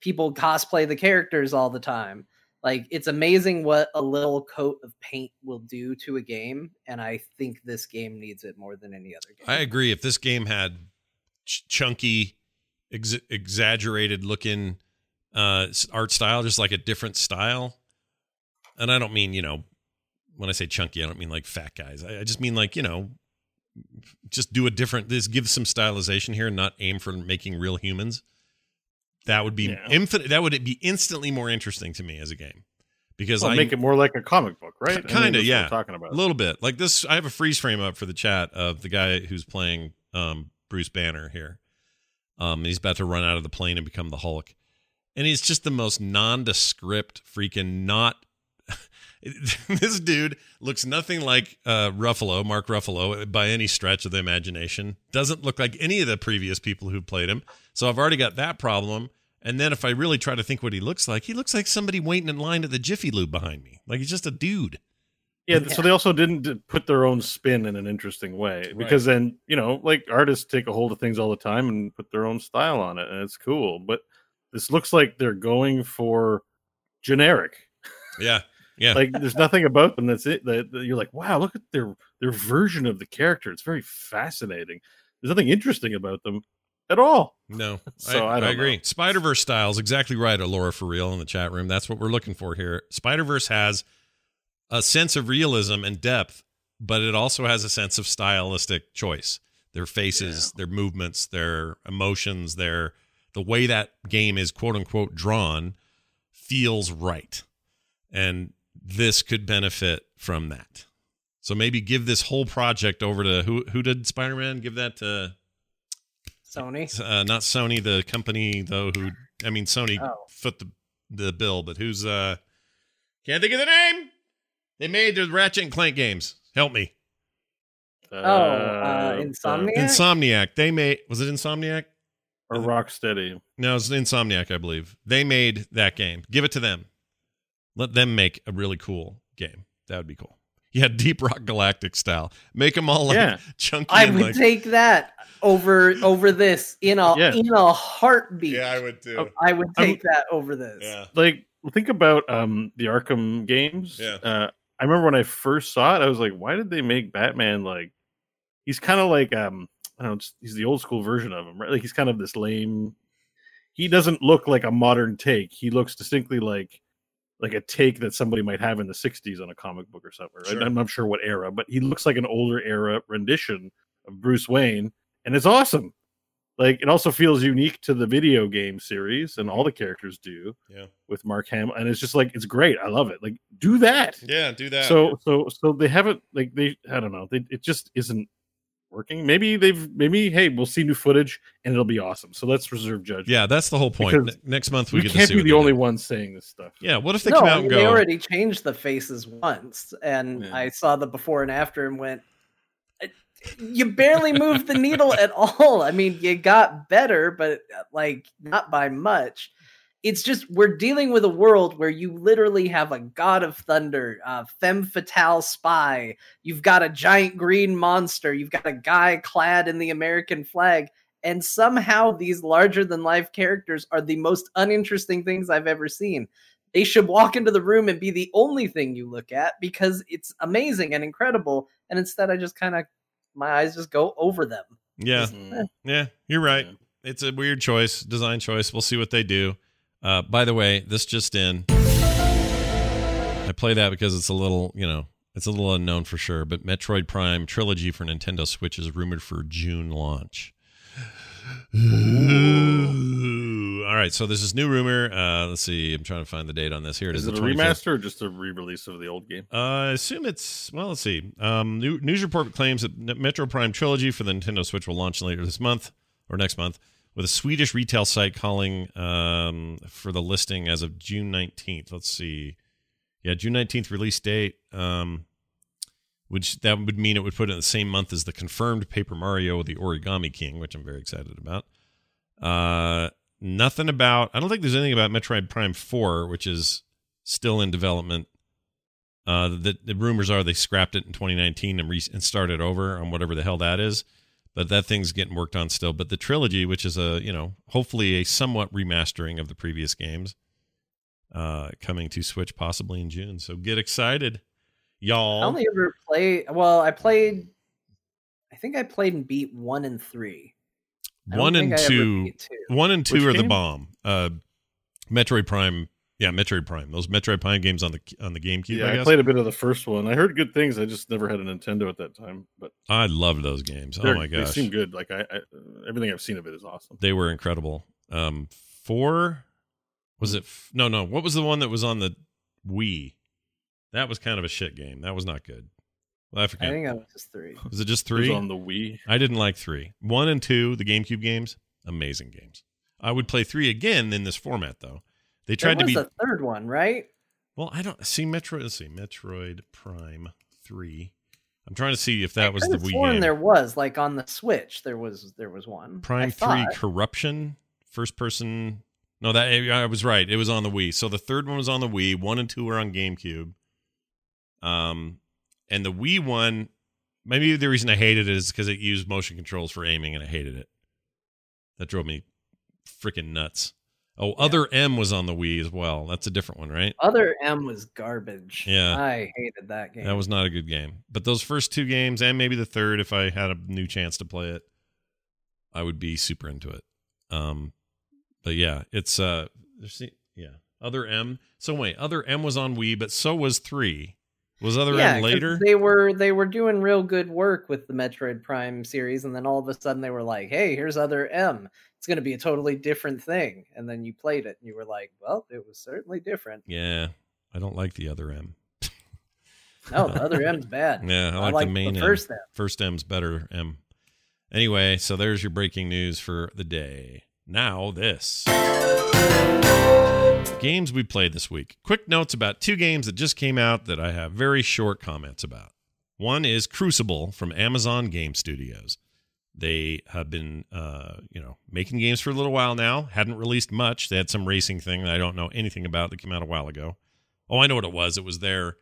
Speaker 2: people cosplay the characters all the time like it's amazing what a little coat of paint will do to a game and i think this game needs it more than any other game
Speaker 1: I agree. If this game had ch- chunky, ex- exaggerated looking uh, art style, just like a different style, and I don't mean you know when I say chunky, I don't mean like fat guys. I, I just mean like you know, just do a different. This give some stylization here, and not aim for making real humans. That would be
Speaker 3: Yeah.
Speaker 1: infinite. That would be instantly more interesting to me as a game because
Speaker 3: Well,
Speaker 1: I
Speaker 3: make it more like a comic book, right?
Speaker 1: Kinda, yeah.
Speaker 3: Talking about.
Speaker 1: a little bit like this. I have a freeze frame up for the chat of the guy who's playing um, Bruce Banner here. Um, he's about to run out of the plane and become the Hulk, and he's just the most nondescript, freaking not. this dude looks nothing like uh, Ruffalo, Mark Ruffalo, by any stretch of the imagination. Doesn't look like any of the previous people who played him. So I've already got that problem. And then if I really try to think what he looks like, he looks like somebody waiting in line at the Jiffy Lube behind me. Like he's just a dude.
Speaker 3: Yeah, so they also didn't put their own spin in an interesting way
Speaker 1: Right.
Speaker 3: because then you know, like artists take a hold of things all the time and put their own style on it, and it's cool. But this looks like they're going for generic.
Speaker 1: Yeah. Yeah.
Speaker 3: Like there's nothing about them that's it. That, that you're like, wow, look at their their version of the character. It's very fascinating. There's nothing interesting about them at all.
Speaker 1: No,
Speaker 3: So,
Speaker 1: I,
Speaker 3: I don't
Speaker 1: agree. Spider Verse style is exactly right, Laura for real in the chat room. That's what we're looking for here. Spider Verse has a sense of realism and depth, but it also has a sense of stylistic choice. Their faces, their movements, their emotions, their the way that game is quote unquote drawn feels right, and this could benefit from that. So maybe give this whole project over to who? Who did Spider Man? Give that to
Speaker 2: sony
Speaker 1: uh, not Sony, the company though. Who I mean, Sony
Speaker 2: Oh.
Speaker 1: foot the the bill, but who's uh? Can't think of the name. They made the Ratchet and Clank games. Help me,
Speaker 2: Oh, uh, Insomniac?
Speaker 1: Insomniac. They made was it Insomniac?
Speaker 3: or Rocksteady.
Speaker 1: No, it's Insomniac, I believe. They made that game. Give it to them. Let them make a really cool game. That would be cool. Yeah, Deep Rock Galactic style. Make them all like
Speaker 3: Yeah.
Speaker 1: chunky.
Speaker 2: i would
Speaker 1: like,
Speaker 2: take that over over this in a
Speaker 3: Yeah.
Speaker 2: in a heartbeat
Speaker 1: Yeah, I would too.
Speaker 3: Oh,
Speaker 2: i would
Speaker 3: I'm-
Speaker 2: take that over this
Speaker 1: yeah.
Speaker 3: like think about um the Arkham games.
Speaker 1: Yeah.
Speaker 3: Uh, I remember when I first saw it, I was like, why did they make Batman like? He's kind of like um I don't know, he's the old school version of him, right? Like he's kind of this lame. He doesn't look like a modern take. He looks distinctly like like a take that somebody might have in the 60s on a comic book or something. Right?
Speaker 1: Sure.
Speaker 3: I'm not sure what era, but he looks like an older era rendition of Bruce Wayne, and it's awesome. Like it also feels unique to the video game series, and all the characters do
Speaker 1: Yeah.
Speaker 3: with Mark Hamill, and it's just like it's great. I love it. Like do that.
Speaker 1: Yeah, do that.
Speaker 3: So so so they haven't like they I don't know. They, it just isn't working. Maybe they've maybe hey we'll see new footage and it'll be awesome. So let's reserve judgment.
Speaker 1: yeah, that's the whole point.
Speaker 3: Because
Speaker 1: Ne- next month we,
Speaker 3: we
Speaker 1: get
Speaker 3: can't
Speaker 1: see
Speaker 3: be the only
Speaker 1: do.
Speaker 3: ones saying this stuff.
Speaker 1: Yeah, what if they
Speaker 2: no,
Speaker 1: come out and
Speaker 2: they
Speaker 1: go?
Speaker 2: already changed the faces once, and
Speaker 3: Yeah.
Speaker 2: I saw the before and after and went, "Uh, you barely moved the needle at all. I mean, you got better, but uh, like not by much. It's just we're dealing with a world where you literally have a god of thunder, a femme fatale spy. You've got a giant green monster. You've got a guy clad in the American flag. And somehow these larger than life characters are the most uninteresting things I've ever seen they should walk into the room and be the only thing you look at because it's amazing and incredible. And instead, I just kind of my eyes just go over them.
Speaker 1: Yeah,
Speaker 3: Mm.
Speaker 1: yeah, you're right.
Speaker 3: Yeah.
Speaker 1: It's a weird choice, design choice. We'll see what they do. Uh, by the way, this just in. I play that because it's a little, you know, it's a little unknown for sure. But Metroid Prime trilogy for Nintendo Switch is rumored for June launch. Ooh. All right, so there's this new rumor. Uh, let's see. I'm trying to find the date on this. Here it is.
Speaker 3: Is it a
Speaker 1: 25th.
Speaker 3: remaster or just a re-release of the old game?
Speaker 1: Uh, I assume it's well. Let's see. Um, new, news report claims that Metroid Prime trilogy for the Nintendo Switch will launch later this month or next month, with a Swedish retail site calling um, for the listing as of June nineteenth. Let's see. Yeah, June nineteenth release date. Um, which that would mean it would put it in the same month as the confirmed Paper Mario: The Origami King, which I'm very excited about. Uh, nothing about. I don't think there's anything about Metroid Prime Four, which is still in development. Uh, the, the rumors are they scrapped it in 2019 and, re- and started over on whatever the hell that is. But that thing's getting worked on still. But the trilogy, which is a you know hopefully a somewhat remastering of the previous games, uh, coming to Switch possibly in June. So get excited, y'all.
Speaker 2: I only ever play. Well, I played. I think I played and beat one and three.
Speaker 1: One and
Speaker 2: think
Speaker 1: two,
Speaker 2: two.
Speaker 1: one and two
Speaker 3: Which
Speaker 1: are the bomb. Uh, Metroid Prime, yeah, Metroid Prime. Those Metroid Prime games on the on the GameCube.
Speaker 3: yeah,
Speaker 1: I
Speaker 3: I, played a bit of the first one. I heard good things. I just never had a Nintendo at that time, but
Speaker 1: I love those games. Oh
Speaker 3: they're-
Speaker 1: my
Speaker 3: they seem good. Like I, I, everything I've seen of it is awesome.
Speaker 1: they were incredible. Um, four was it? F- no, no. What was the one that was on the Wii? That was kind of a shit game. That was not good. Well, I
Speaker 2: I think I was just three.
Speaker 1: was it just
Speaker 3: It was
Speaker 1: three?
Speaker 3: on the Wii.
Speaker 1: I didn't like three. One and two, the GameCube games, amazing games. I would play three again in this format, though. They tried to be
Speaker 2: a third one, right?
Speaker 1: well. I don't see Metroid. Let's see, Metroid Prime three. I'm trying to see if that
Speaker 2: I
Speaker 1: was the Wii game.
Speaker 2: There was like on the Switch. There was there was one. I
Speaker 1: Prime Three
Speaker 2: thought.
Speaker 1: Corruption, first person. No, that I was right. It was on the Wii. So the third one was on the Wii. One and two were on GameCube. Um, and the Wii one, maybe the reason I hated it is because it used motion controls for aiming, and I hated it. That drove me freaking nuts. Oh, Other M was on the Wii as well. That's a different one, right?
Speaker 2: Other M was garbage.
Speaker 1: Yeah.
Speaker 2: I hated that game.
Speaker 1: That was not a good game. But those first two games, and maybe the third, if I had a new chance to play it, I would be super into it. Um, but yeah, it's uh, there's yeah, other M. So wait, other M was on Wii, but so was three. Was other
Speaker 2: yeah,
Speaker 1: M
Speaker 2: 'cause
Speaker 1: later?
Speaker 2: They were they were doing real good work with the Metroid Prime series, and then all of a sudden they were like, "Hey, here's other M. It's going to be a totally different thing." And then you played it, and you were like, "Well, it was certainly different."
Speaker 1: yeah, I don't like the other M.
Speaker 2: No, the other M's bad.
Speaker 1: Yeah, I
Speaker 2: I
Speaker 1: like, the main
Speaker 2: the
Speaker 1: M.
Speaker 2: first M.
Speaker 1: First M's better M. Anyway, so there's your breaking news for the day. Now this. Games we played this week. Quick notes about two games that just came out that I have very short comments about. One is Crucible from Amazon Game Studios. They have been, uh, you know, making games for a little while now. Hadn't released much. They had some racing thing that I don't know anything about that came out a while ago. Oh, I know what it was. It was their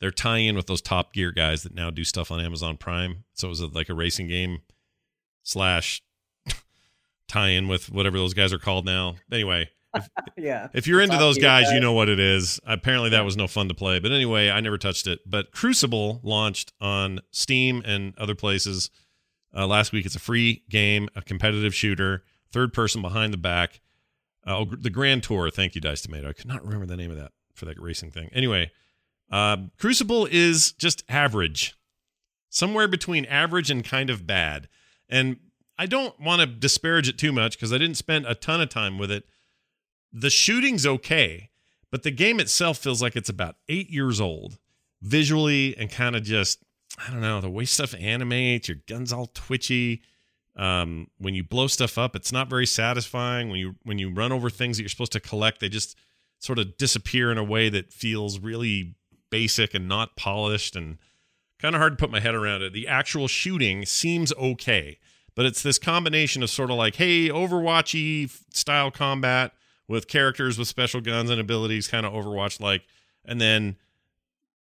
Speaker 1: their tie-in with those Top Gear guys that now do stuff on Amazon Prime. So it was like a racing game slash tie-in with whatever those guys are called now. Anyway,
Speaker 2: Yeah,
Speaker 1: if you're into those guys, you know what it is. Apparently, that was no fun to play. But anyway, I never touched it. But Crucible launched on Steam and other places uh, last week. It's a free game, a competitive shooter, third person behind the back. Uh, oh, the Grand Tour. Thank you, Dice Tomato. I could not remember the name of that for that racing thing. Anyway, um, Crucible is just average, somewhere between average and kind of bad. And I don't want to disparage it too much because I didn't spend a ton of time with it. The shooting's okay, but the game itself feels like it's about eight years old visually and kind of just, I don't know, the way stuff animates, your gun's all twitchy. Um, when you blow stuff up, it's not very satisfying. When you when you run over things that you're supposed to collect, they just sort of disappear in a way that feels really basic and not polished and kind of hard to put my head around it. The actual shooting seems okay, but it's this combination of sort of like, hey, Overwatchy style combat with characters with special guns and abilities, kind of Overwatch like, and then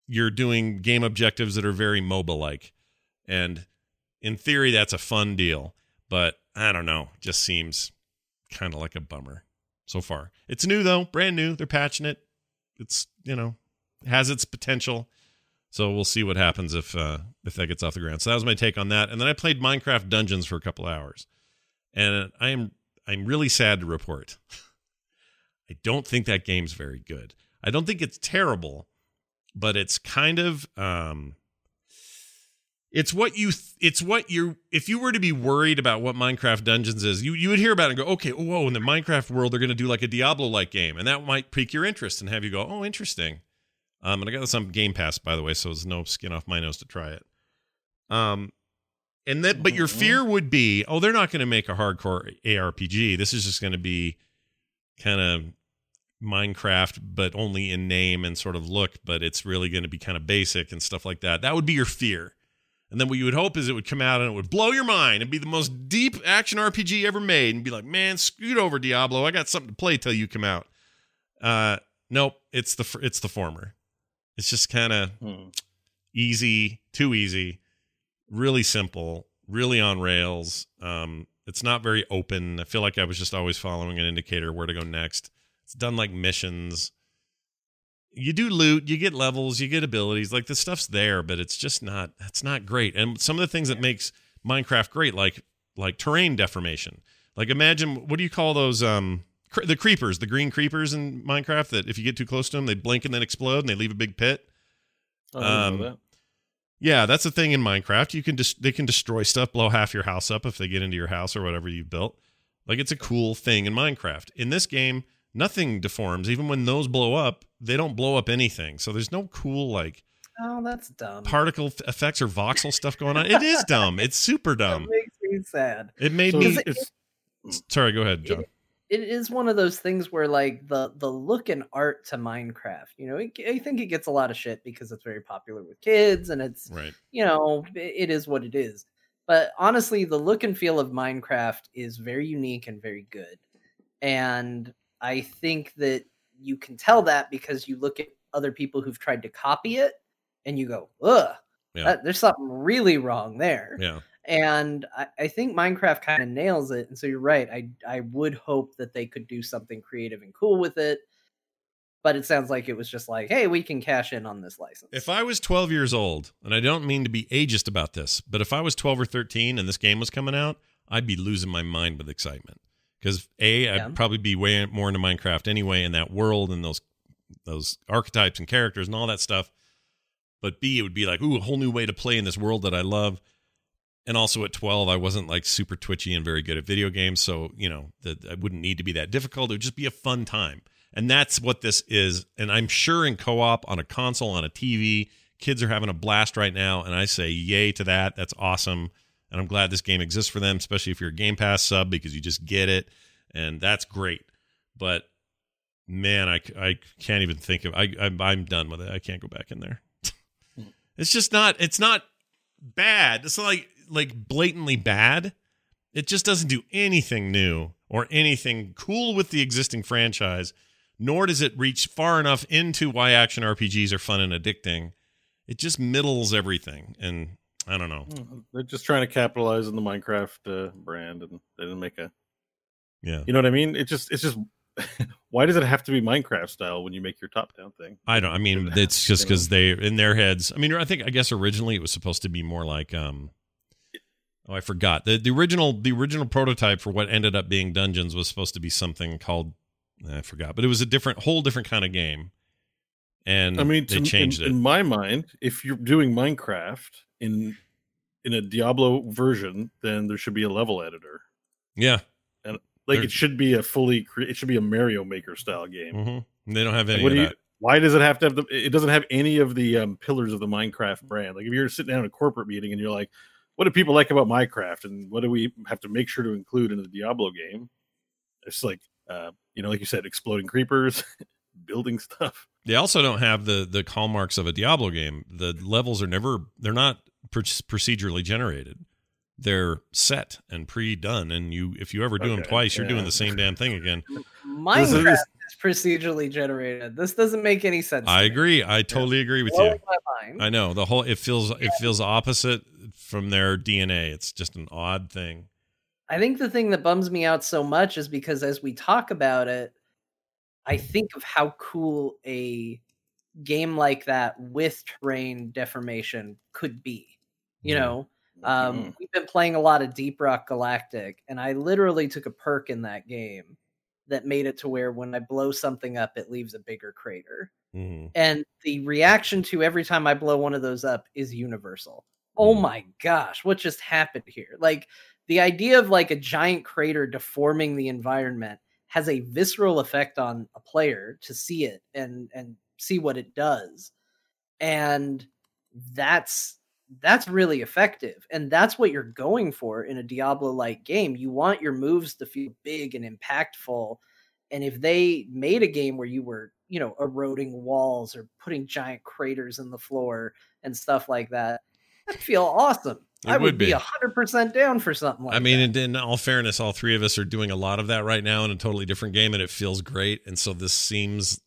Speaker 1: you're doing game objectives that are very MOBA like. And in theory, that's a fun deal, but I don't know, just seems kind of like a bummer so far. It's new though, brand new. They're patching it. It's, you know, has its potential. So we'll see what happens if uh, if that gets off the ground. So that was my take on that. And then I played Minecraft Dungeons for a couple hours, and I am I'm really sad to report. I don't think that game's very good. I don't think it's terrible, but it's kind of um, it's what you th- it's what you if you were to be worried about what Minecraft Dungeons is, you you would hear about it and go, okay, whoa, in the Minecraft world they're going to do like a Diablo like game, and that might pique your interest and have you go, oh, interesting. Um, and I got this on Game Pass by the way, so there's no skin off my nose to try it. Um, and that, but your fear would be, oh, they're not going to make a hardcore ARPG. This is just going to be kind of Minecraft, but only in name and sort of look, but it's really going to be kind of basic and stuff like that. That would be your fear. And then what you would hope is it would come out and it would blow your mind and be the most deep action RPG ever made and be like, man, scoot over Diablo. I got something to play till you come out. Uh, nope, it's the it's the former. It's just kind of
Speaker 3: Hmm.
Speaker 1: easy, too easy, really simple, really on rails. Um, it's not very open. I feel like I was just always following an indicator where to go next. It's done like missions. You do loot, you get levels, you get abilities. Like the stuff's there, but it's just not. It's not great. And some of the things that makes Minecraft great, like like terrain deformation. Like imagine what do you call those? Um, cre- the creepers, the green creepers in Minecraft. That if you get too close to them, they blink and then explode, and they leave a big pit.
Speaker 3: I didn't know
Speaker 1: Um,
Speaker 3: that.
Speaker 1: Yeah, that's the thing in Minecraft. You can just they can destroy stuff, blow half your house up if they get into your house or whatever you've built. Like it's a cool thing in Minecraft. In this game, nothing deforms. Even when those blow up, they don't blow up anything. So there's no cool like
Speaker 2: Oh, that's dumb.
Speaker 1: particle f- effects or voxel stuff going on. It is dumb. It's super dumb.
Speaker 2: makes me sad.
Speaker 1: It made
Speaker 3: So
Speaker 1: me.
Speaker 3: it's, it's
Speaker 1: Sorry, go ahead, John.
Speaker 2: It is one of those things where like the the look and art to Minecraft, you know, it, I think it gets a lot of shit because it's very popular with kids and it's
Speaker 1: Right.
Speaker 2: you know, i- it is what it is. But honestly, the look and feel of Minecraft is very unique and very good. And I think that you can tell that because you look at other people who've tried to copy it and you go, ugh,
Speaker 1: Yeah.
Speaker 2: that- there's something really wrong there.
Speaker 1: Yeah.
Speaker 2: And I, I think Minecraft kind of nails it. And so you're right. I I would hope that they could do something creative and cool with it. But it sounds like it was just like, hey, we can cash in on this license.
Speaker 1: If I was 12 years old, and I don't mean to be ageist about this, but if I was 12 or 13 and this game was coming out, I'd be losing my mind with excitement. Because A, I'd
Speaker 2: Yeah.
Speaker 1: probably be way more into Minecraft anyway in that world and those those archetypes and characters and all that stuff. But B, it would be like, ooh, a whole new way to play in this world that I love. And also at 12, I wasn't like super twitchy and very good at video games. So, you know, that I wouldn't need to be that difficult. It would just be a fun time. And that's what this is. And I'm sure in co op on a console, on a TV, kids are having a blast right now. And I say, yay to that. That's awesome. And I'm glad this game exists for them, especially if you're a Game Pass sub because you just get it. And that's great. But man, I, I can't even think of I, I I'm done with it. I can't go back in there. it's just not it's not bad. It's like like blatantly bad. It just doesn't do anything new or anything cool with the existing franchise, nor does it reach far enough into why action RPGs are fun and addicting. It just middles everything. And I don't know.
Speaker 3: They're just trying to capitalize on the Minecraft uh, brand, and they didn't make a.
Speaker 1: Yeah.
Speaker 3: You know what I mean? It just, it's just. why does it have to be Minecraft style when you make your top down thing?
Speaker 1: I don't. I mean, it's just because they in their heads. I mean, I think I guess originally it was supposed to be more like um. Oh, I forgot the the original the original prototype for what ended up being Dungeons was supposed to be something called I forgot, but it was a different whole different kind of game. And
Speaker 3: I mean,
Speaker 1: they
Speaker 3: to-
Speaker 1: changed
Speaker 3: in,
Speaker 1: it.
Speaker 3: In my mind, if you're doing Minecraft in in a Diablo version, then there should be a level editor.
Speaker 1: yeah,
Speaker 3: and
Speaker 1: Like
Speaker 3: it should be a fully, it should be a Mario Maker style game.
Speaker 1: hmm they don't have
Speaker 3: Like,
Speaker 1: any of
Speaker 3: do you- why does it have to have the? It doesn't have any of the um, pillars of the Minecraft brand. Like if you're sitting down in a corporate meeting and you're like, "What do people like about Minecraft?" and what do we have to make sure to include in the Diablo game? It's like, uh, you know, like you said, exploding creepers, building stuff.
Speaker 1: They also don't have the the hallmarks of a Diablo game. The levels are never they're not pr- procedurally generated. They're set and pre-done, and you if you ever do them
Speaker 3: Okay,
Speaker 1: twice, you're doing the same damn thing again.
Speaker 2: Minecraft
Speaker 3: is-
Speaker 2: is procedurally generated. This doesn't make any sense.
Speaker 1: I
Speaker 2: to me.
Speaker 1: agree. I totally agree with you. I know the whole it feels it feels opposite from their DNA. It's just an odd thing.
Speaker 2: I think the thing that bums me out so much is because as we talk about it, I think of how cool a game like that with terrain deformation could be. You know, um,
Speaker 3: Mhm.
Speaker 2: we've been playing a lot of Deep Rock Galactic, and I literally took a perk in that game that made it to where when I blow something up, it leaves a bigger crater.
Speaker 1: Mhm.
Speaker 2: And the reaction to every time I blow one of those up is universal. Oh
Speaker 1: Mm.
Speaker 2: my gosh, what just happened here? Like the idea of like a giant crater deforming the environment has a visceral effect on a player to see it and and see what it does. And that's that's really effective and that's what you're going for in a diablo like game you want your moves to feel big and impactful and if they made a game where you were you know eroding walls or putting giant craters in the floor and stuff like that that'd feel awesome
Speaker 1: It
Speaker 2: i would,
Speaker 1: would
Speaker 2: be a 100% down for something like that.
Speaker 1: I mean,
Speaker 2: that.
Speaker 1: in all fairness, all three of us are doing a lot of that right now in a totally different game, and it feels great. And so this seems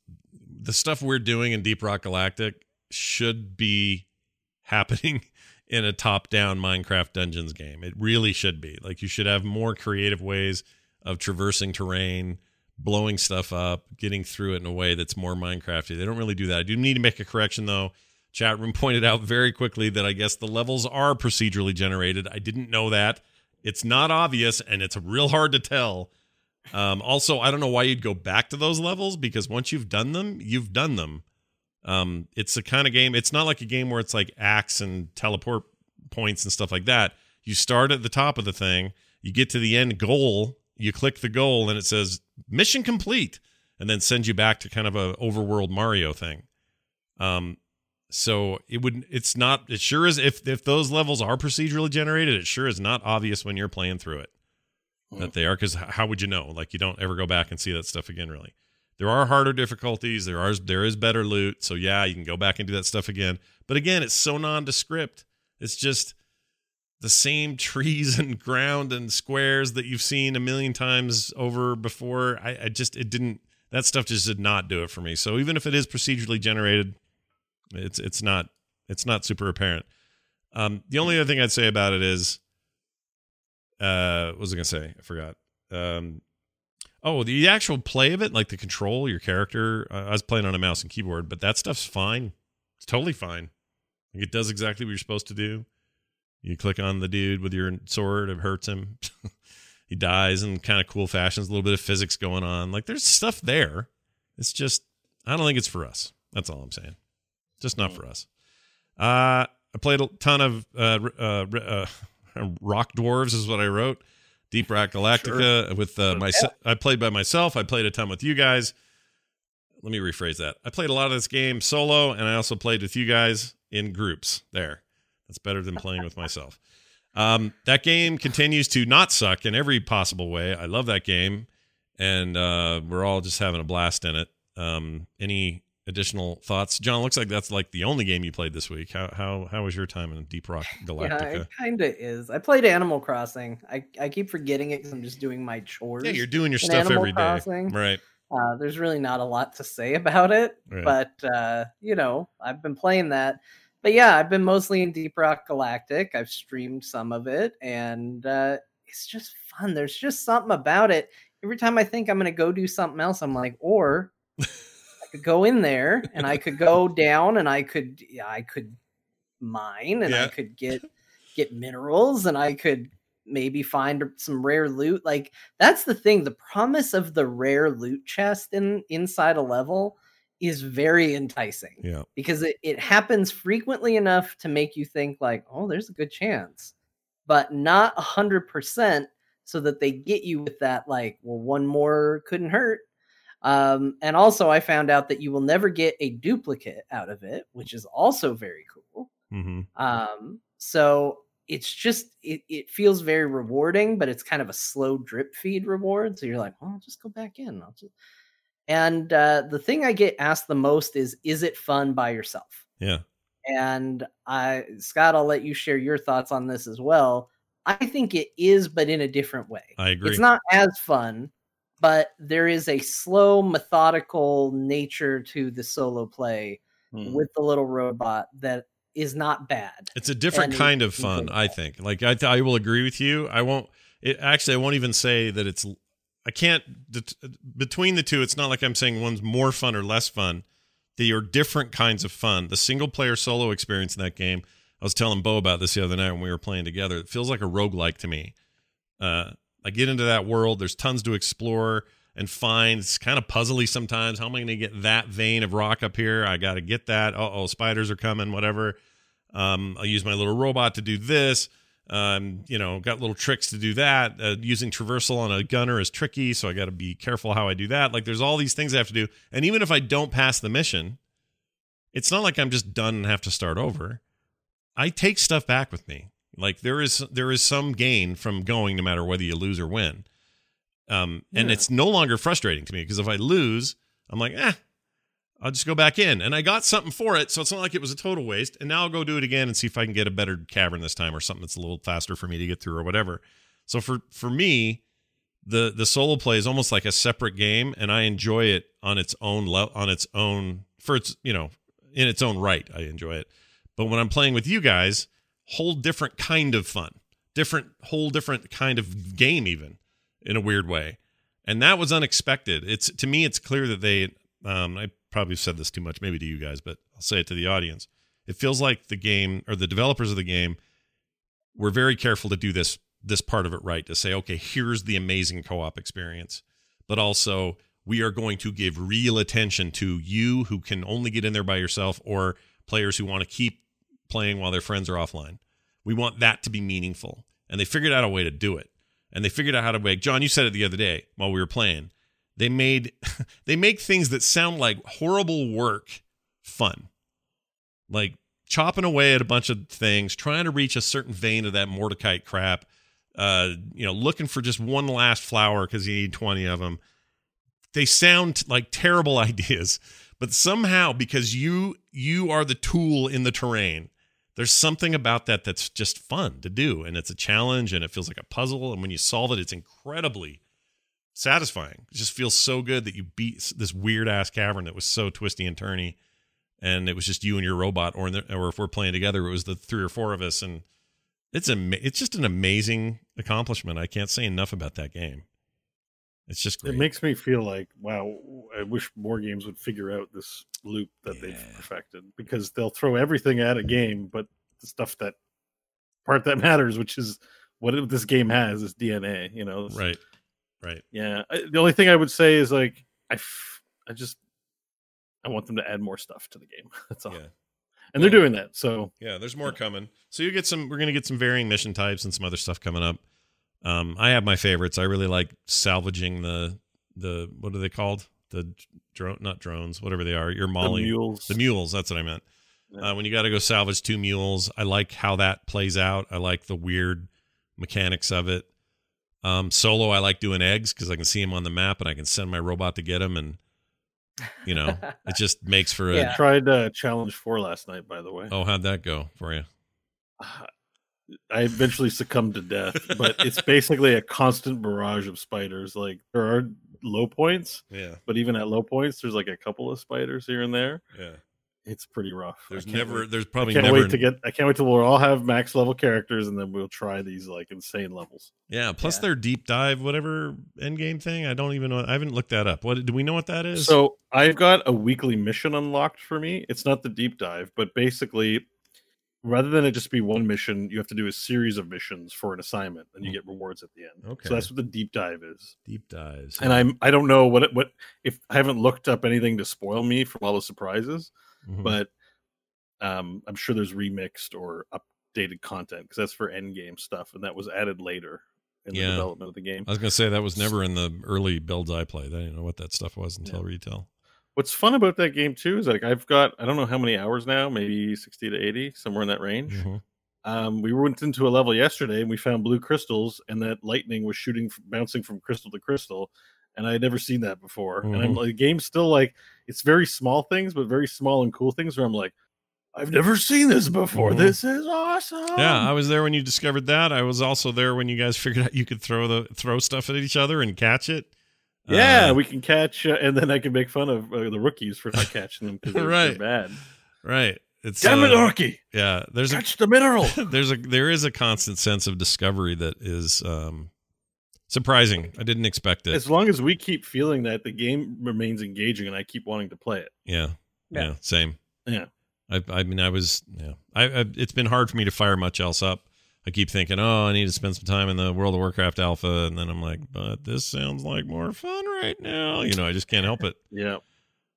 Speaker 1: the stuff we're doing in Deep Rock Galactic should be happening in a top-down Minecraft Dungeons game. It really should be. Like you should have more creative ways of traversing terrain, blowing stuff up, getting through it in a way that's more Minecrafty. They don't really do that. I do need to make a correction though. Chat room pointed out very quickly that I guess the levels are procedurally generated. I didn't know that. It's not obvious and it's real hard to tell. Um, also, I don't know why you'd go back to those levels because once you've done them, you've done them. Um, it's the kind of game, it's not like a game where it's like axe and teleport points and stuff like that. You start at the top of the thing, you get to the end goal, you click the goal, and it says mission complete, and then sends you back to kind of a overworld Mario thing. Um, so it would it's not it sure is if if those levels are procedurally generated, it sure is not obvious when you're playing through it that they are because how would you know? Like you don't ever go back and see that stuff again, really. There are harder difficulties. There are there is better loot. So yeah, you can go back and do that stuff again. But again, it's so nondescript. It's just the same trees and ground and squares that you've seen a million times over before. I, I just it didn't that stuff just did not do it for me. So even if it is procedurally generated, it's it's not it's not super apparent. Um, the only other thing I'd say about it is, uh, what was I gonna say? I forgot. Um, oh, the actual play of it, like the control, your character. Uh, I was playing on a mouse and keyboard, but that stuff's fine. It's totally fine. Like, it does exactly what you're supposed to do. You click on the dude with your sword, it hurts him. he dies in kind of cool fashions, a little bit of physics going on. Like there's stuff there. It's just I don't think it's for us. That's all I'm saying. Just not for us. Uh I played a ton of uh, uh, uh, Rock Dwarves is what I wrote. Deep Rock Galactica with uh, my I played by myself. I played a ton with you guys. Let me rephrase that. I played a lot of this game solo, and I also played with you guys in groups. There, that's better than playing with myself. Um, that game continues to not suck in every possible way. I love that game, and uh, we're all just having a blast in it. Um, any additional thoughts, John? Looks like that's like the only game you played this week. How how how was your time in Deep Rock Galactica?
Speaker 2: Yeah, it kind of is. I played Animal Crossing. I, I keep forgetting it because I'm just doing my chores.
Speaker 1: Yeah, you're doing your stuff
Speaker 2: Animal
Speaker 1: every day,
Speaker 2: Crossing.
Speaker 1: right?
Speaker 2: Uh, there's really not a lot to say about it,
Speaker 1: Right.
Speaker 2: but uh, you know, I've been playing that. But yeah, I've been mostly in Deep Rock Galactic. I've streamed some of it, and uh, it's just fun. There's just something about it. Every time I think I'm gonna go do something else, I'm like, or could go in there and I could go down and I could, yeah, I could mine and
Speaker 1: Yeah.
Speaker 2: I could get get minerals and I could maybe find some rare loot. Like that's the thing. The promise of the rare loot chest in inside a level is very enticing
Speaker 1: Yeah.
Speaker 2: because it, it happens frequently enough to make you think like, oh, there's a good chance, but not a hundred percent so that they get you with that like, well, one more couldn't hurt. Um, and also I found out that you will never get a duplicate out of it, which is also very cool.
Speaker 1: hmm
Speaker 2: Um, so it's just it, it feels very rewarding, but it's kind of a slow drip feed reward. So you're like, well, I'll just go back in. I'll just and uh, the thing I get asked the most is, is it fun by yourself?
Speaker 1: Yeah.
Speaker 2: And I, Scott, I'll let you share your thoughts on this as well. I think it is, but in a different way.
Speaker 1: I agree.
Speaker 2: It's not as fun, but there is a slow, methodical nature to the solo play
Speaker 3: Hmm.
Speaker 2: with the little robot that is not bad.
Speaker 1: It's a different
Speaker 2: and
Speaker 1: kind
Speaker 2: you
Speaker 1: of fun, I think. Like I, I will agree with you. I won't. It actually, I won't even say that it's. I can't between the two. It's not like I'm saying one's more fun or less fun. they are different kinds of fun. The single player solo experience in that game, I was telling Bo about this the other night when we were playing together. It feels like a roguelike to me. Uh, I get into that world, there's tons to explore and find. It's kind of puzzly sometimes. How am I going to get that vein of rock up here? I got to get that. oh, spiders are coming, whatever. Um, I'll use my little robot to do this. Um, you know, got little tricks to do that. Uh, using traversal on a gunner is tricky, so I got to be careful how I do that. Like, there's all these things I have to do, and even if I don't pass the mission, it's not like I'm just done and have to start over. I take stuff back with me. Like there is there is some gain from going, no matter whether you lose or win. Um, and yeah. it's no longer frustrating to me because if I lose, I'm like, eh, I'll just go back in. And I got something for it. So it's not like it was a total waste. And now I'll go do it again and see if I can get a better cavern this time or something that's a little faster for me to get through or whatever. So for for me, the the solo play is almost like a separate game and I enjoy it on its own le- on its own for its, you know, in its own right. I enjoy it. But when I'm playing with you guys, whole different kind of fun. Different whole different kind of game even in a weird way. And that was unexpected. It's to me it's clear that they um, I probably said this too much, maybe to you guys, but I'll say it to the audience. It feels like the game or the developers of the game were very careful to do this this part of it right to say, okay, here's the amazing co-op experience, but also we are going to give real attention to you who can only get in there by yourself or players who want to keep playing while their friends are offline. We want that to be meaningful. And they figured out a way to do it. And they figured out how to make John, you said it the other day while we were playing they made they make things that sound like horrible work fun. Like chopping away at a bunch of things, trying to reach a certain vein of that Morkite crap. Uh, you know, looking for just one last flower because you need 20 of them. They sound like terrible ideas, but somehow because you you are the tool in the terrain, there's something about that that's just fun to do and it's a challenge and it feels like a puzzle and when you solve it it's incredibly satisfying. It just feels so good that you beat this weird ass cavern that was so twisty and turny, and it was just you and your robot, or the, or if we're playing together, it was the three or four of us, and it's a it's just an amazing accomplishment. I can't say enough about that game. It's just great.
Speaker 3: It makes me feel like wow. I wish more games would figure out this loop that yeah. they've perfected because they'll throw everything at a game, but the stuff that part that matters, which is what this game has, is DNA. You know,
Speaker 1: right? Right.
Speaker 3: Yeah. I, the only thing I would say is like I, f- I just I want them to add more stuff to the game. That's all. Yeah. And well, they're doing that. So
Speaker 1: yeah, there's more yeah. coming. So you get some. We're gonna get some varying mission types and some other stuff coming up. Um, I have my favorites. I really like salvaging the the what are they called? The drone, not drones, whatever they are. Your molly,
Speaker 3: the mules.
Speaker 1: The mules. That's what I meant. Yeah. Uh, when you got to go salvage two mules, I like how that plays out. I like the weird mechanics of it. Um, solo, I like doing eggs because I can see them on the map and I can send my robot to get them, and you know, it just makes for a.
Speaker 3: Yeah. tried uh, challenge four last night, by the way.
Speaker 1: Oh, how'd that go for you?
Speaker 3: I eventually succumbed to death, but it's basically a constant barrage of spiders. Like there are low points,
Speaker 1: yeah,
Speaker 3: but even at low points, there's like a couple of spiders here and there.
Speaker 1: Yeah,
Speaker 3: it's pretty rough.
Speaker 1: There's never, wait. there's probably
Speaker 3: I can't
Speaker 1: never.
Speaker 3: Wait to get, I can't wait till we'll all have max level characters, and then we'll try these like insane levels.
Speaker 1: Yeah. Plus yeah. their deep dive, whatever end game thing. I don't even know. I haven't looked that up. What do we know what that is?
Speaker 3: So I've got a weekly mission unlocked for me. It's not the deep dive, but basically, rather than it just be one mission, you have to do a series of missions for an assignment, and you mm. get rewards at the end. Okay. So that's what the deep dive is.
Speaker 1: Deep dives.
Speaker 3: And I'm I don't know what it, what if I haven't looked up anything to spoil me from all the surprises, mm-hmm. but um, I'm sure there's remixed or updated content because that's for end game stuff, and that was added later in yeah. the development of the game.
Speaker 1: I was gonna say that was never in the early builds I played. I didn't know what that stuff was until yeah. retail.
Speaker 3: What's fun about that game too is like I've got I don't know how many hours now, maybe sixty to eighty, somewhere in that range. Mm-hmm. Um, we went into a level yesterday and we found blue crystals, and that lightning was shooting, bouncing from crystal to crystal, and I had never seen that before. Mm-hmm. And I'm mm-hmm. like, the game's still like it's very small things, but very small and cool things. Where I'm like, I've never seen this before. Mm-hmm. This is awesome.
Speaker 1: Yeah, I was there when you discovered that. I was also there when you guys figured out you could throw the throw stuff at each other and catch it.
Speaker 3: Yeah, uh, we can catch, uh, and then I can make fun of uh, the rookies for not catching them because they're,
Speaker 1: right.
Speaker 3: they're bad.
Speaker 1: Right. It's
Speaker 3: damn it, rookie.
Speaker 1: Uh, yeah, there's
Speaker 3: catch a, the mineral.
Speaker 1: there's a there is a constant sense of discovery that is um, surprising. I didn't expect it.
Speaker 3: As long as we keep feeling that, the game remains engaging, and I keep wanting to play it.
Speaker 1: Yeah, Yeah,
Speaker 2: Yeah.
Speaker 1: same.
Speaker 3: Yeah.
Speaker 1: I, I mean, I was, yeah. I, I, it's been hard for me to fire much else up. I keep thinking, oh, I need to spend some time in the World of Warcraft alpha, and then I'm like, but this sounds like more fun right now. You know, I just can't help it.
Speaker 3: Yeah.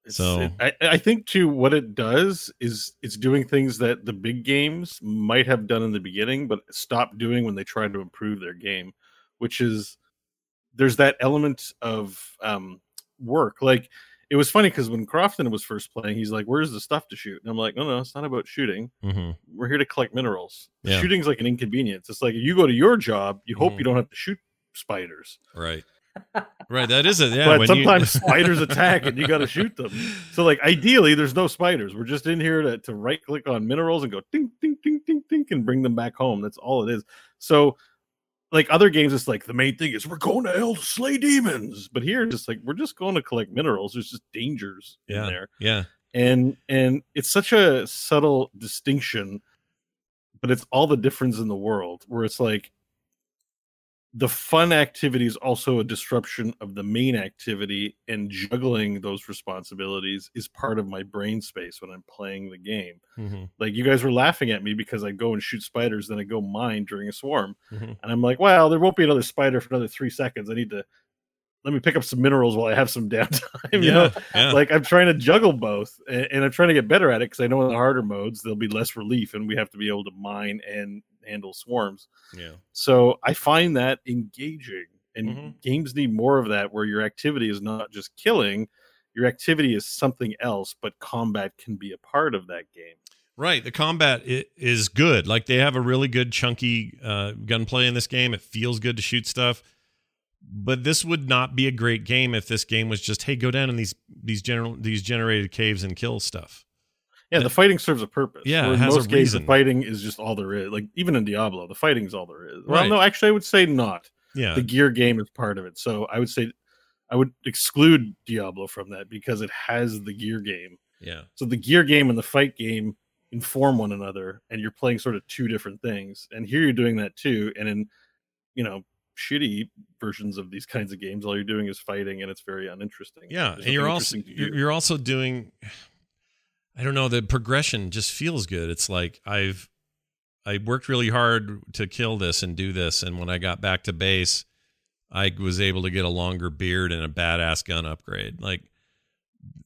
Speaker 3: It's-
Speaker 1: So-
Speaker 3: it- I, I think too, what it does is it's doing things that the big games might have done in the beginning, but stopped doing when they tried to improve their game, which is there's that element of um, work. Like it was funny because when Crofton was first playing, he's like, "Where's the stuff to shoot?" And I'm like, "No, no, it's not about shooting.
Speaker 1: hmm
Speaker 3: We're here to collect minerals.
Speaker 1: Yeah.
Speaker 3: Shooting's like an inconvenience. It's like you go to your job, you hope
Speaker 1: Mhm.
Speaker 3: you don't have to shoot spiders."
Speaker 1: Right. Right. That is it. Yeah.
Speaker 3: but sometimes
Speaker 1: you,
Speaker 3: spiders attack and you got to shoot them. So, like, ideally, there's no spiders. We're just in here to, to right click on minerals and go ding, ding, ding, ding, ding, and bring them back home. That's all it is. So, like other games, it's like the main thing is we're going to hell to slay demons. But here, it's just like we're just going to collect minerals. There's just dangers
Speaker 1: Yeah.
Speaker 3: in there,
Speaker 1: yeah.
Speaker 3: and and it's such a subtle distinction, but it's all the difference in the world. Where it's like the fun activity is also a disruption of the main activity and juggling those responsibilities is part of my brain space when i'm playing the game.
Speaker 1: Hmm
Speaker 3: like you guys were laughing at me because i go and shoot spiders then i go mine during a swarm.
Speaker 1: Hmm
Speaker 3: and i'm like well there won't be another spider for another three seconds. I need to let me pick up some minerals while i have some downtime you know?
Speaker 1: Yeah. Yeah.
Speaker 3: like i'm trying to juggle both and, and i'm trying to get better at it because i know in the harder modes there'll be less relief and we have to be able to mine and handle swarms
Speaker 1: yeah.
Speaker 3: so I find that engaging, and
Speaker 1: Mhm.
Speaker 3: games need more of that, where your activity is not just killing, your activity is something else, but combat can be a part of that game.
Speaker 1: Right. The combat is good. Like they have a really good chunky uh, gunplay in this game. It feels good to shoot stuff. But this would not be a great game if this game was just, hey, go down in these these general these generated caves and kill stuff.
Speaker 3: Yeah, the fighting serves a purpose.
Speaker 1: Yeah,
Speaker 3: where
Speaker 1: it
Speaker 3: in
Speaker 1: has a
Speaker 3: most cases,
Speaker 1: reason.
Speaker 3: the fighting is just all there is. Like even in Diablo, the fighting is all there is. Well,
Speaker 1: Right.
Speaker 3: no, actually, I would say not.
Speaker 1: Yeah.
Speaker 3: The gear game is part of it. So I would say I would exclude Diablo from that because it has the gear game.
Speaker 1: yeah.
Speaker 3: So the gear game and the fight game inform one another, and you're playing sort of two different things. And here you're doing that too. And in you know shitty versions of these kinds of games, all you're doing is fighting, and it's very uninteresting.
Speaker 1: Yeah.
Speaker 3: There's
Speaker 1: And you're
Speaker 3: nothing
Speaker 1: also
Speaker 3: interesting to
Speaker 1: you're, you're also doing I don't know, the progression just feels good. It's like I've I worked really hard to kill this and do this and when I got back to base I was able to get a longer beard and a badass gun upgrade. Like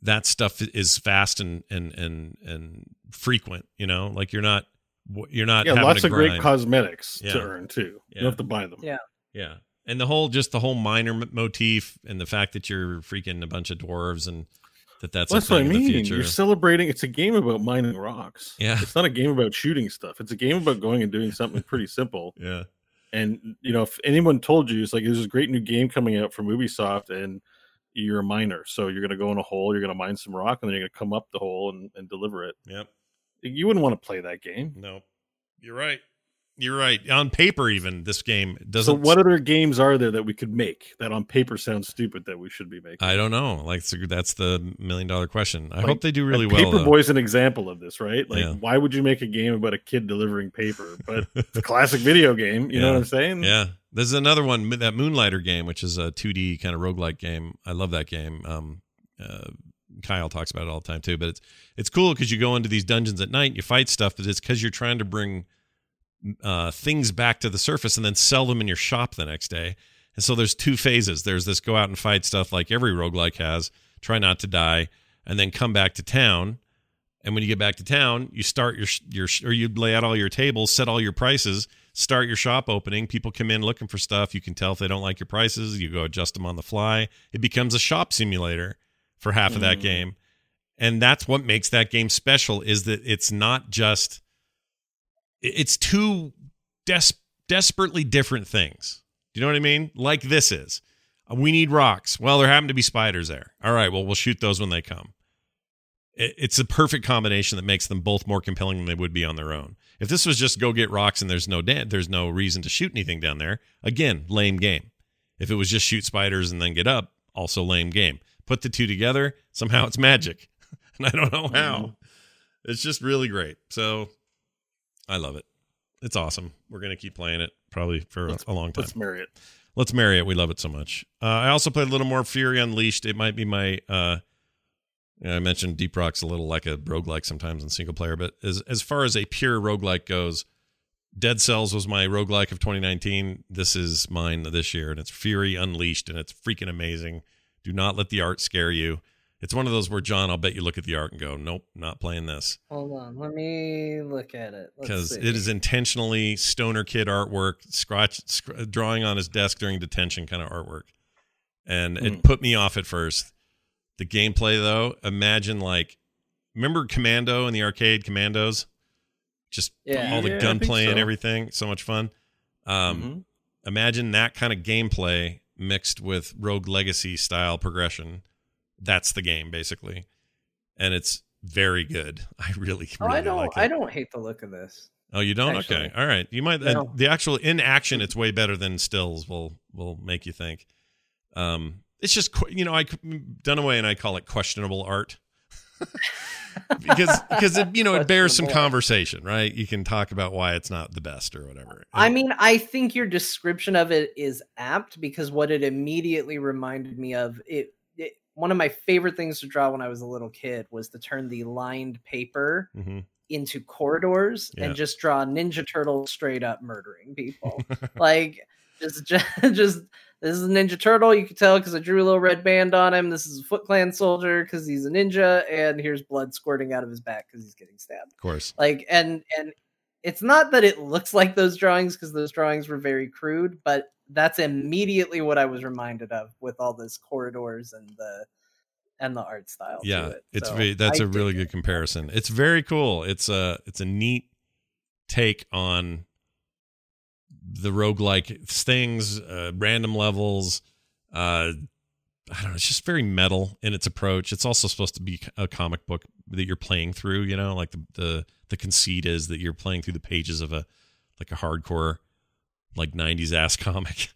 Speaker 1: that stuff is fast and and and and frequent, you know? Like you're not you're not
Speaker 3: yeah, lots
Speaker 1: to
Speaker 3: of great cosmetics
Speaker 1: Yeah.
Speaker 3: to earn too. You
Speaker 1: Yeah.
Speaker 3: don't have to buy them.
Speaker 2: Yeah.
Speaker 1: Yeah. And the whole just the whole miner motif and the fact that you're freaking a bunch of dwarves and that that's
Speaker 3: Well, that's what I mean. You're celebrating. It's a game about mining rocks.
Speaker 1: Yeah.
Speaker 3: it's not a game about shooting stuff. It's a game about going and doing something pretty simple.
Speaker 1: yeah.
Speaker 3: And you know, if anyone told you it's like there's a great new game coming out from Ubisoft, and you're a miner, so you're going to go in a hole, you're going to mine some rock, and then you're going to come up the hole and, and deliver it.
Speaker 1: Yep.
Speaker 3: You wouldn't want to play that game.
Speaker 1: No. You're right. You're right. On paper even this game doesn't So,
Speaker 3: what other games are there that we could make that on paper sounds stupid that we should be making?
Speaker 1: I don't know. Like that's the million dollar question. I
Speaker 3: Like,
Speaker 1: hope they do really well.
Speaker 3: Paperboy's an example of this, right? Like,
Speaker 1: Yeah.
Speaker 3: why would you make a game about a kid delivering paper? But it's a classic video game. You know what I'm saying?
Speaker 1: Yeah. There's another one, that Moonlighter game, which is a 2D kind of roguelike game. I love that game. Um, uh, Kyle talks about it all the time too. But it's it's cool because you go into these dungeons at night, you fight stuff, but it's because you're trying to bring uh, things back to the surface and then sell them in your shop the next day. And so there's two phases. There's this go out and fight stuff like every roguelike has, try not to die, and then come back to town. And when you get back to town, you start your your or you lay out all your tables, set all your prices, start your shop opening. People come in looking for stuff. You can tell if they don't like your prices. You go adjust them on the fly. It becomes a shop simulator for half of that
Speaker 3: Mm.
Speaker 1: game. And that's what makes that game special is that it's not just it's two des- desperately different things. Do you know what I mean? Like this is. Uh, We need rocks. Well, there happen to be spiders there. All right, well, we'll shoot those when they come. It's a perfect combination that makes them both more compelling than they would be on their own. If this was just go get rocks and there's no da- there's no reason to shoot anything down there, again, lame game. If it was just shoot spiders and then get up, also lame game. Put the two together, somehow it's magic. and I don't know how.
Speaker 3: Mhm.
Speaker 1: It's just really great. So I love it. It's awesome. We're going to keep playing it probably for a, a long time.
Speaker 3: Let's marry it.
Speaker 1: Let's marry it. We love it so much. Uh, I also played a little more Fury Unleashed. It might be my uh, I mentioned Deep Rock's a little like a roguelike sometimes in single player, but as as far as a pure roguelike goes, Dead Cells was my roguelike of 2019. This is mine this year, and it's Fury Unleashed, and it's freaking amazing. Do not let the art scare you. It's one of those where John, I'll bet you look at the art and go, "Nope, not playing this,"
Speaker 2: Hold on, let me look at it.
Speaker 1: Because it is intentionally stoner kid artwork, scratch sc- drawing on his desk during detention kind of artwork, and it
Speaker 3: Hmm.
Speaker 1: put me off at first. The gameplay, though, imagine like, remember Commando in the arcade, Commandos, just
Speaker 2: Yeah.
Speaker 1: all the
Speaker 3: Yeah,
Speaker 1: gunplay
Speaker 3: think
Speaker 1: and everything, so much fun. Um,
Speaker 3: Mhm.
Speaker 1: imagine that kind of gameplay mixed with Rogue Legacy style progression. That's the game basically, and it's very good. I really,
Speaker 2: Oh,
Speaker 1: really
Speaker 2: I don't.
Speaker 1: like it.
Speaker 2: I don't hate the look of this.
Speaker 1: Oh, you don't?
Speaker 2: actually.
Speaker 1: okay, all right. You might.
Speaker 2: No.
Speaker 1: uh, the actual in action, it's way better than stills. Will will make you think. Um, it's just you know I Dunaway and I call it questionable art. because because it you know it bears some conversation right you can talk about why it's not the best or whatever
Speaker 2: I mean, I think your description of it is apt because what it immediately reminded me of it. One of my favorite things to draw when I was a little kid was to turn the lined paper
Speaker 1: Mhm.
Speaker 2: into corridors
Speaker 1: Yeah.
Speaker 2: and just draw Ninja Turtle straight up murdering people. like just, just just this is a Ninja Turtle. You can tell because I drew a little red band on him. This is a Foot Clan soldier because he's a ninja, and here's blood squirting out of his back because he's getting stabbed
Speaker 1: of course
Speaker 2: like and and it's not that it looks like those drawings because those drawings were very crude but that's immediately what i was reminded of with all those corridors and the and the art style to
Speaker 1: yeah
Speaker 2: it.
Speaker 1: it's
Speaker 2: So
Speaker 1: very, that's
Speaker 2: I
Speaker 1: a really
Speaker 2: it.
Speaker 1: good comparison it's very cool it's a it's a neat take on the roguelike things uh, random levels uh i don't know it's just very metal in its approach it's also supposed to be a comic book that you're playing through you know like the the, the conceit is that you're playing through the pages of a like a hardcore like 90s ass comic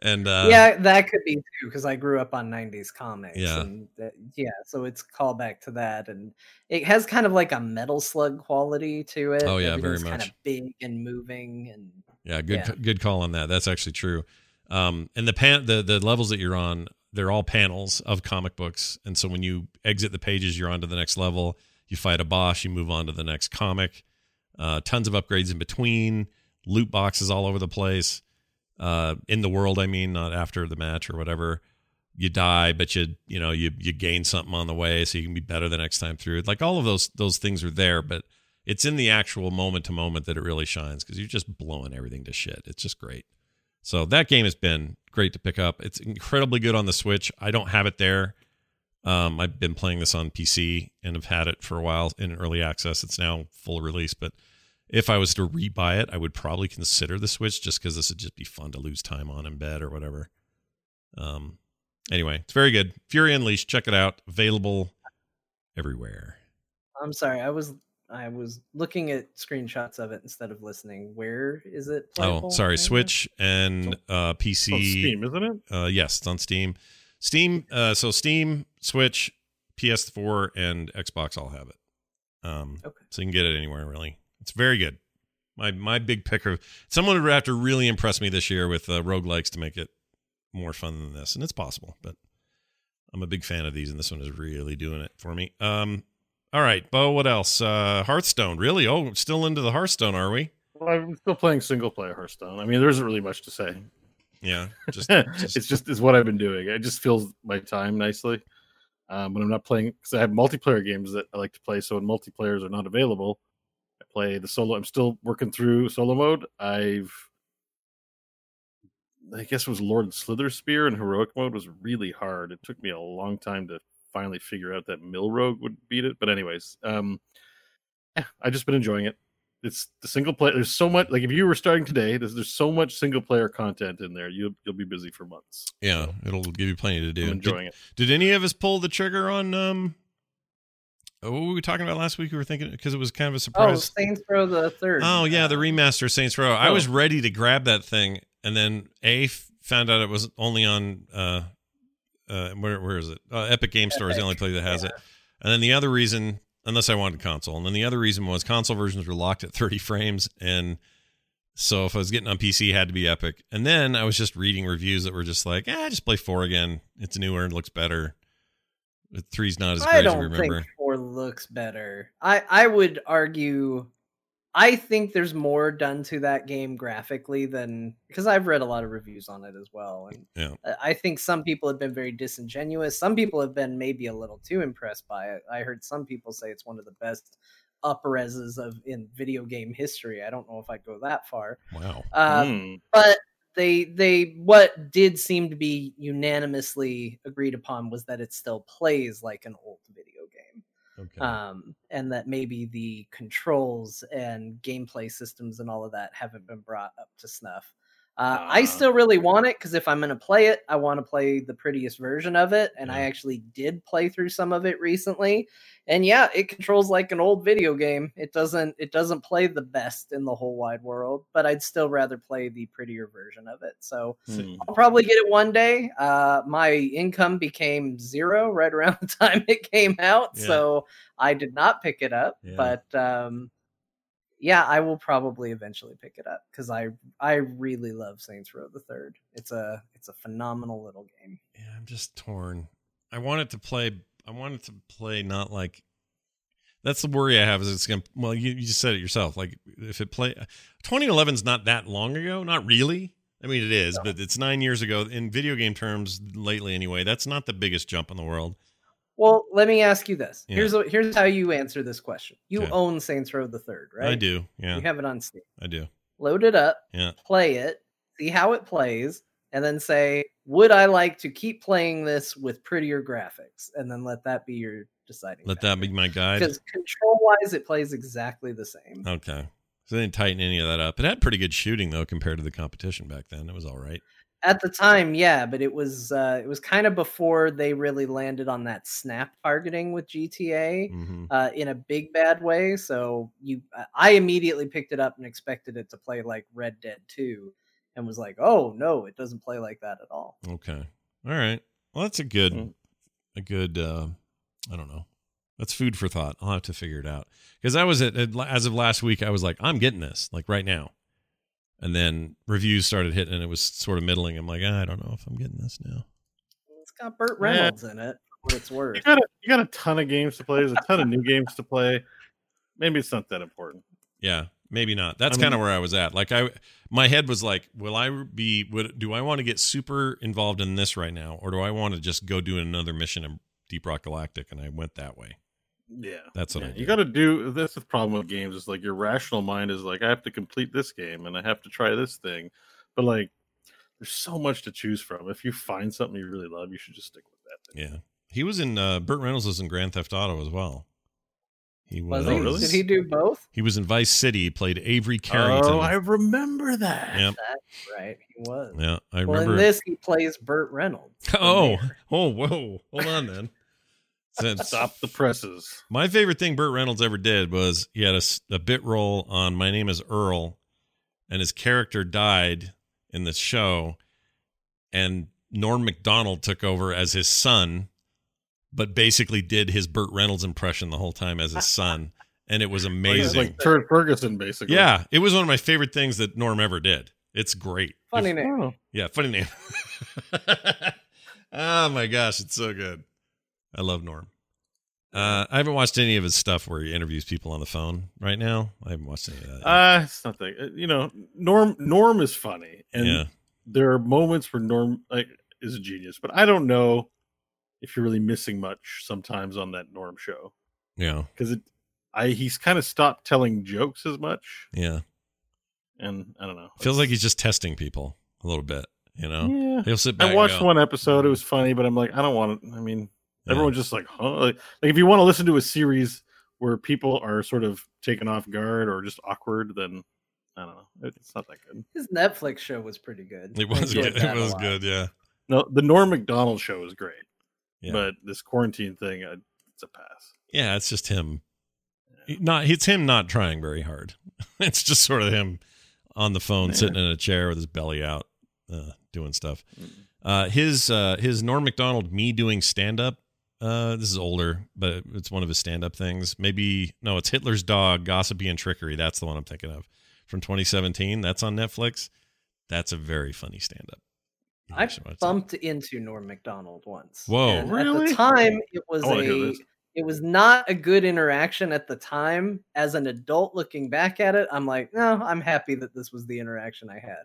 Speaker 1: and uh
Speaker 2: yeah that could be too because i grew up on 90s comics
Speaker 1: Yeah.
Speaker 2: and that, yeah so it's callback to that and it has kind of like a metal slug quality to it
Speaker 1: Oh, yeah, very
Speaker 2: Everything's kind
Speaker 1: much.
Speaker 2: of big and moving and
Speaker 1: Yeah, good
Speaker 2: Yeah.
Speaker 1: good call on that. That's actually true. Um, and the pan the the levels that you're on, they're all panels of comic books, and so when you exit the pages, you're on to the next level. You fight a boss, you move on to the next comic. Uh, tons of upgrades in between, loot boxes all over the place. Uh, in the world, I mean, not after the match or whatever. You die, but you you know you you gain something on the way, so you can be better the next time through. Like all of those those things are there, but it's in the actual moment to moment that it really shines because you're just blowing everything to shit. It's just great. So that game has been great to pick up. It's incredibly good on the Switch. I don't have it there. Um, I've been playing this on PC and have had it for a while in early access. It's now full release, but if I was to rebuy it, I would probably consider the Switch just because this would just be fun to lose time on in bed or whatever. Um, anyway, it's very good. Fury Unleashed, check it out. Available everywhere.
Speaker 2: i'm sorry i was i was looking at screenshots of it instead of listening where is it
Speaker 1: Oh, sorry,
Speaker 2: Anywhere?
Speaker 1: Switch and uh, PC.
Speaker 3: It's on Steam, isn't it?
Speaker 1: Uh, yes, it's on Steam. Steam. Uh, so Steam, Switch, PS4, and Xbox all have it. Um,
Speaker 2: Okay.
Speaker 1: so you can get it anywhere really. It's very good. My my big picker. Someone would have to really impress me this year with uh, roguelikes to make it more fun than this, and it's possible. But I'm a big fan of these, and this one is really doing it for me. Um, all right, Bo. What else? Uh, Hearthstone. Really? Oh, still into the Hearthstone, are we?
Speaker 3: Well, I'm still playing single player Hearthstone. I mean, there isn't really much to say.
Speaker 1: Yeah. Just,
Speaker 3: it's just is what I've been doing. It just fills my time nicely. Um, when I'm not playing, because I have multiplayer games that I like to play. So when multiplayers are not available, play the solo. I'm still working through solo mode. I've, I guess it was Lord Slither Spear and heroic mode was really hard. It took me a long time to finally figure out that Mill Rogue would beat it. But anyways, um, yeah, I've just been enjoying it. It's the single player. There's so much. Like if you were starting today, there's there's so much single player content in there. You'll you'll be busy for months.
Speaker 1: yeah, it'll give you plenty to do.
Speaker 3: I'm
Speaker 1: Did-
Speaker 3: enjoying it.
Speaker 1: Did any of us pull the trigger on um? Oh, What were we talking about last week? We were thinking because it was kind of a
Speaker 2: oh
Speaker 1: surprise.
Speaker 2: saints row the third
Speaker 1: Oh, yeah, the remaster Saints Row. I
Speaker 3: Oh.
Speaker 1: was ready to grab that thing, and then a f- found out it was only on uh, uh, where where is it? Uh, Epic Game Store is the only place that has it. And then the other reason, unless I wanted console, and then the other reason was console versions were locked at 30 frames, and so if I was getting on PC, it had to be Epic. And then I was just reading reviews that were just like, "eh, just play four again. It's newer and looks better." Three's not as
Speaker 2: I
Speaker 1: great as we remember.
Speaker 2: think four looks better. I I would argue. I think there's more done to that game graphically than because I've read a lot of reviews on it as well, and
Speaker 1: Yeah.
Speaker 2: I- I think some people have been very disingenuous. Some people have been maybe a little too impressed by it. I heard some people say it's one of the best up reses of in video game history. I don't know if I'd go that far,
Speaker 1: Wow.
Speaker 2: um,
Speaker 3: Hmm.
Speaker 2: but they they what did seem to be unanimously agreed upon was that it still plays like an old video game
Speaker 1: Okay.
Speaker 2: um, and that maybe the controls and gameplay systems and all of that haven't been brought up to snuff. Uh, I
Speaker 3: Ah.
Speaker 2: still really want it because if I'm going to play it, I want to play the prettiest version of it. And I actually did play through some of it recently, and yeah, it controls like an old video game. It doesn't it doesn't play the best in the whole wide world, but I'd still rather play the prettier version of it. So. I'll probably get it one day. Uh, my income became zero right around the time it came out,
Speaker 1: Yeah.
Speaker 2: so I did not pick it up.
Speaker 1: Yeah.
Speaker 2: But um, yeah, I will probably eventually pick it up because I I really love Saints Row the Third. It's a it's a phenomenal little game.
Speaker 1: Yeah, I'm just torn. I want it to play. I want it to play not like. That's the worry I have is it's gonna. Well, you, you just said it yourself. Like if it play, 2011's not that long ago. Not really. I mean, it is, but it's nine years ago. In video game terms, lately anyway, that's not the biggest jump in the world.
Speaker 2: Well, let me ask you this.
Speaker 1: Yeah.
Speaker 2: Here's what here's how you answer this question. You
Speaker 1: Okay.
Speaker 2: own Saints Row the Third, right?
Speaker 1: I do. Yeah,
Speaker 2: You have it on Steam.
Speaker 1: I do.
Speaker 2: load it up,
Speaker 1: Yeah.
Speaker 2: play it, see how it plays, and then say, would I like to keep playing this with prettier graphics? And then let that be your deciding.
Speaker 1: Let that be my guide.
Speaker 2: because control wise, it plays exactly the same.
Speaker 1: Okay. So they didn't tighten any of that up. It had pretty good shooting though compared to the competition back then. It was all right.
Speaker 2: At the time, yeah, but it was uh, it was kind of before they really landed on that snap targeting with GTA.
Speaker 1: hmm
Speaker 2: uh, in a big bad way. So you, I immediately picked it up and expected it to play like Red Dead Two, and was like, oh no, it doesn't play like that at all.
Speaker 1: Okay. All right. Well, that's a good,
Speaker 3: Mm.
Speaker 1: a good. uh I don't know. That's food for thought. I'll have to figure it out because I was at, at as of last week. I was like, I'm getting this like right now, and then reviews started hitting, and it was sort of middling. I'm like, ah, I don't know if I'm getting this now.
Speaker 2: It's got Burt
Speaker 3: Yeah.
Speaker 2: Reynolds in it. For what it's worth.
Speaker 3: You got a, you got a ton of games to play. There's a ton of new games to play. Maybe it's not that important.
Speaker 1: Yeah, maybe not. That's
Speaker 3: I
Speaker 1: kind of where I was at. Like I, my head was like, will I be? Would do I want to get super involved in this right now, or do I want to just go do another mission in Deep Rock Galactic? And I went that way.
Speaker 3: Yeah,
Speaker 1: That's what
Speaker 3: Yeah,
Speaker 1: I did.
Speaker 3: you got to do. That's the problem with games. Is like your rational mind is like, I have to complete this game and I have to try this thing, but like, there's so much to choose from. If you find something you really love, you should just stick with that. Thing.
Speaker 1: Yeah, he was in. uh Burt Reynolds was in Grand Theft Auto as well. He was.
Speaker 2: Was
Speaker 3: Oh, really?
Speaker 2: Did he do both?
Speaker 1: He was in Vice City. He played Avery Carrington.
Speaker 3: Oh, I remember that.
Speaker 1: Yep.
Speaker 2: Right, he was.
Speaker 1: Yeah, I
Speaker 2: well,
Speaker 1: remember.
Speaker 2: in this, he plays Burt Reynolds.
Speaker 1: oh, oh, whoa! Hold on, then. Since-
Speaker 3: Stop the presses.
Speaker 1: My favorite thing Burt Reynolds ever did was he had a bit role on My Name is Earl, and his character died in the show, and Norm Macdonald took over as his son, but basically did his Burt Reynolds impression the whole time as his son, and it was amazing.
Speaker 3: like Turd Ferguson, basically.
Speaker 1: yeah, it was one of my favorite things that Norm ever did. It's great.
Speaker 2: Funny
Speaker 1: If-
Speaker 2: name.
Speaker 1: Yeah, funny name. oh my gosh, it's so good. I love Norm. Uh, I haven't watched any of his stuff where he interviews people on the phone right now. I haven't watched any of that. yet.
Speaker 3: uh, it's nothing. uh, You know, Norm. Norm is funny, and
Speaker 1: yeah,
Speaker 3: there are moments where Norm like is a genius, but I don't know if you're really missing much sometimes on that Norm show
Speaker 1: yeah,
Speaker 3: because it. I he's kind of stopped telling jokes as much,
Speaker 1: yeah.
Speaker 3: and I don't know.
Speaker 1: Feels like he's just testing people a little bit. You know,
Speaker 3: Yeah.
Speaker 1: he'll sit back.
Speaker 3: I watched
Speaker 1: go,
Speaker 3: one episode. It was funny, but I'm like, I don't want to. I mean,
Speaker 1: Yeah.
Speaker 3: everyone's just like, huh? Like, like, if you want to listen to a series where people are sort of taken off guard or just awkward, then I don't know. It's not that good.
Speaker 2: His Netflix show was pretty good.
Speaker 1: It was good. It was good. Yeah,
Speaker 3: No, the Norm Macdonald show is great,
Speaker 1: yeah,
Speaker 3: but this quarantine thing, uh, it's a pass.
Speaker 1: yeah. It's just him. Not it's him not trying very hard. it's just sort of him on the phone,
Speaker 3: Yeah.
Speaker 1: sitting in a chair with his belly out, uh, doing stuff.
Speaker 3: Mm.
Speaker 1: Uh, his uh, his Norm Macdonald me doing stand up. Uh, this is older, but it's one of his stand up things. Maybe no, it's Hitler's dog, gossipy and trickery. That's the one I'm thinking of from 2017. That's on Netflix. That's a very funny stand up.
Speaker 2: I
Speaker 1: Actually, what's
Speaker 2: bumped into Norm Macdonald once.
Speaker 1: Whoa.
Speaker 2: and At the time, it was
Speaker 3: I wanna hear
Speaker 2: a it was not a good interaction at the time. As an adult looking back at it, I'm like, no, I'm happy that this was the interaction I had.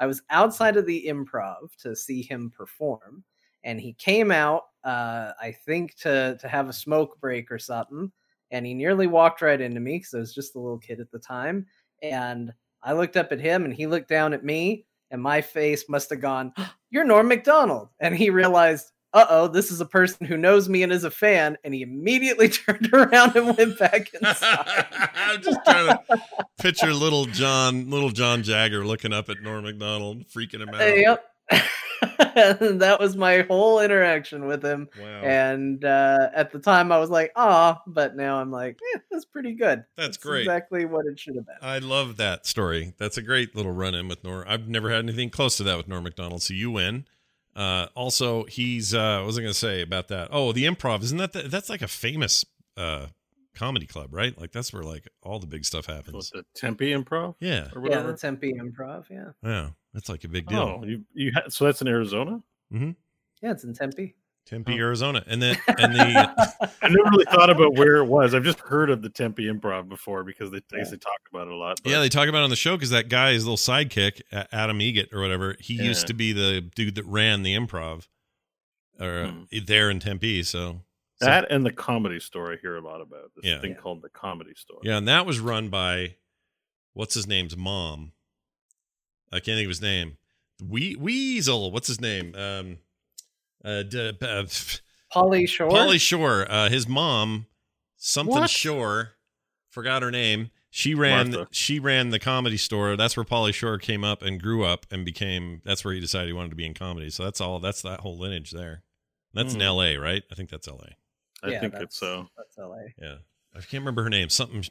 Speaker 2: I was outside of the improv to see him perform, and he came out, uh, I think, to to have a smoke break or something, and he nearly walked right into me because I was just a little kid at the time, and I looked up at him, and he looked down at me, and my face must have gone, "You're Norm Macdonald," and he realized uh oh, this is a person who knows me and is a fan. And he immediately turned around and went back inside.
Speaker 1: I'm just trying to picture little John, little John Jagger looking up at Norm Macdonald, freaking him out.
Speaker 2: yep. And that was my whole interaction with him.
Speaker 1: Wow,
Speaker 2: And uh, at the time, I was like, ah, but now I'm like, eh, that's pretty good.
Speaker 1: that's great.
Speaker 2: Exactly what it should have been.
Speaker 1: I love that story. That's a great little run in with Norm. I've never had anything close to that with Norm Macdonald. So you win. Uh, also, he's uh, what was I going to say about that? Oh, the improv isn't that the, that's like a famous uh, comedy club, right? Like that's where like all the big stuff
Speaker 3: What,
Speaker 1: happens.
Speaker 3: the Tempe Improv
Speaker 1: Yeah,
Speaker 3: or
Speaker 2: Yeah,
Speaker 3: whatever.
Speaker 2: the Tempe Improv. Yeah.
Speaker 1: yeah, that's like a big deal.
Speaker 3: oh, you you ha- so that's in Arizona.
Speaker 2: Yeah, it's in Tempe.
Speaker 1: Tempe,
Speaker 3: Oh.
Speaker 1: Arizona, and then and the
Speaker 3: I never really thought about where it was. I've just heard of the Tempe Improv before because they, I guess
Speaker 2: Yeah.
Speaker 3: they talk about it a lot. but-
Speaker 1: yeah, they talk about it on the show because that guy, his little sidekick, Adam Eget or whatever, he used to be the dude that ran the improv, or
Speaker 3: Hmm.
Speaker 1: there in Tempe. So so-
Speaker 3: that and the comedy store I hear a lot about. This
Speaker 1: Yeah.
Speaker 3: thing
Speaker 2: Yeah.
Speaker 3: called the comedy store.
Speaker 1: Yeah, and that was run by what's his name's mom. I can't think of his name. We Weasel. What's his name? Um, uh, d- uh,
Speaker 2: Pauly Shore.
Speaker 1: Pauly Shore. Uh, his mom, something
Speaker 3: What?
Speaker 1: Shore. Forgot her name. She ran.
Speaker 3: Martha.
Speaker 1: She ran the comedy store. That's where Pauly Shore came up and grew up and became. That's where he decided he wanted to be in comedy. So that's all. That's that whole lineage there. That's in
Speaker 3: Hmm.
Speaker 1: L.A. Right? I think that's L.A.
Speaker 3: I
Speaker 2: Yeah,
Speaker 3: think it's so.
Speaker 2: That's LA.
Speaker 1: Yeah, I can't remember her name. Something.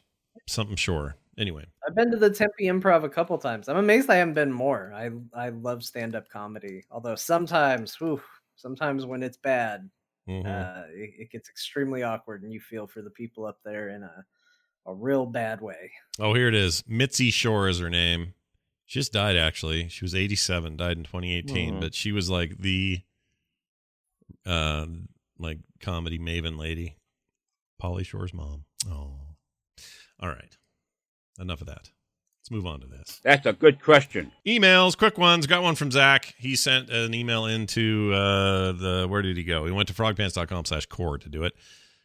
Speaker 1: Something Shore. Anyway.
Speaker 2: I've been to the Tempe Improv a couple times. I'm amazed I haven't been more. I I love stand up comedy. Although sometimes, whew, sometimes when it's bad,
Speaker 1: Mhm.
Speaker 2: uh, it, it gets extremely awkward, and you feel for the people up there in a a real bad way.
Speaker 1: Oh, here it is. Mitzi Shore is her name. She just died actually. She was 87, died in 2018,
Speaker 3: Mhm.
Speaker 1: but she was like the uh like comedy maven lady. Pauly Shore's mom. Oh. All right. Enough of that. Let's move on to this.
Speaker 5: That's a good question.
Speaker 1: Emails, quick ones. Got one from Zach. He sent an email into uh, the where did he go? He went to frogpants.com slash core to do it.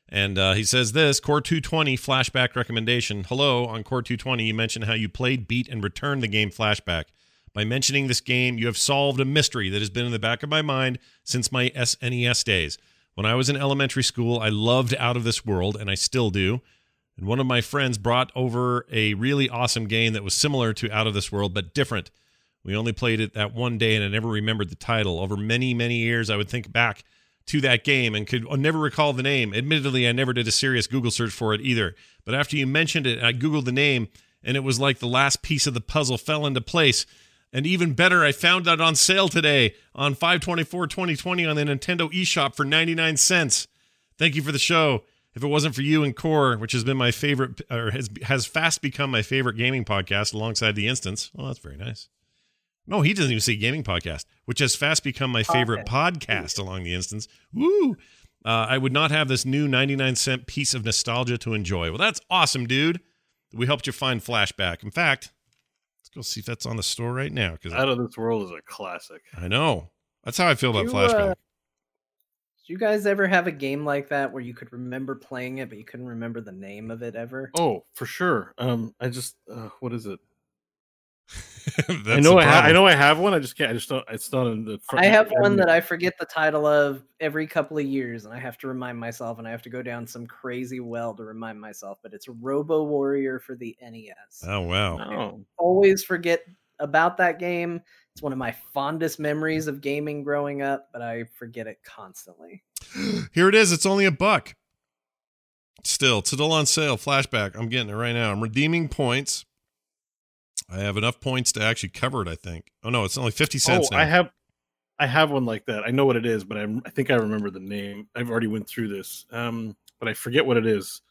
Speaker 1: And uh, he says this Core 220 flashback recommendation. Hello, on Core 220, you mentioned how you played, beat, and returned the game flashback. By mentioning this game, you have solved a mystery that has been in the back of my mind since my SNES days. When I was in elementary school, I loved Out of This World, and I still do. And one of my friends brought over a really awesome game that was similar to Out of This World, but different. We only played it that one day, and I never remembered the title. Over many, many years, I would think back to that game and could uh, never recall the name. Admittedly, I never did a serious Google search for it either. But after you mentioned it, I Googled the name, and it was like the last piece of the puzzle fell into place. And even better, I found it on sale today on 524 2020 on the Nintendo eShop for 99 cents. Thank you for the show. If it wasn't for you and Core, which has been my favorite, or has has fast become my favorite gaming podcast alongside The Instance. Well, that's very nice. No, he doesn't even say gaming podcast, which has fast become my favorite podcast along The Instance. Woo! Uh, I would not have this new 99 cent piece of nostalgia to enjoy. Well, that's awesome, dude. We helped you find Flashback. In fact, go see if that's on the store right now because
Speaker 3: Out of this world is a classic.
Speaker 1: I know. That's how I feel about
Speaker 2: You,
Speaker 1: Flashback.
Speaker 2: uh, Did you guys ever have a game like that where you could remember playing it, but you couldn't remember the name of it ever?
Speaker 3: Oh, for sure. Um, I just uh, what is it?
Speaker 1: That's
Speaker 3: I know I, ha- I know I have one. I just can't. I just don't. It's not in the. Front,
Speaker 2: I have one that I forget the title of every couple of years, and I have to remind myself, and I have to go down some crazy well to remind myself. But it's Robo Warrior for the NES.
Speaker 1: Oh wow.
Speaker 3: Oh,
Speaker 2: Always forget about that game. It's one of my fondest memories of gaming growing up, but I forget it constantly.
Speaker 1: Here it is. It's only a buck. Still, it's still on sale. Flashback. I'm getting it right now. I'm redeeming points. I have enough points to actually cover it. I think. Oh no, it's only fifty cents
Speaker 3: oh,
Speaker 1: now.
Speaker 3: I have. I have one like that. I know what it is, but I'm, I think I remember the name. I've already went through this, um, but I forget what it is.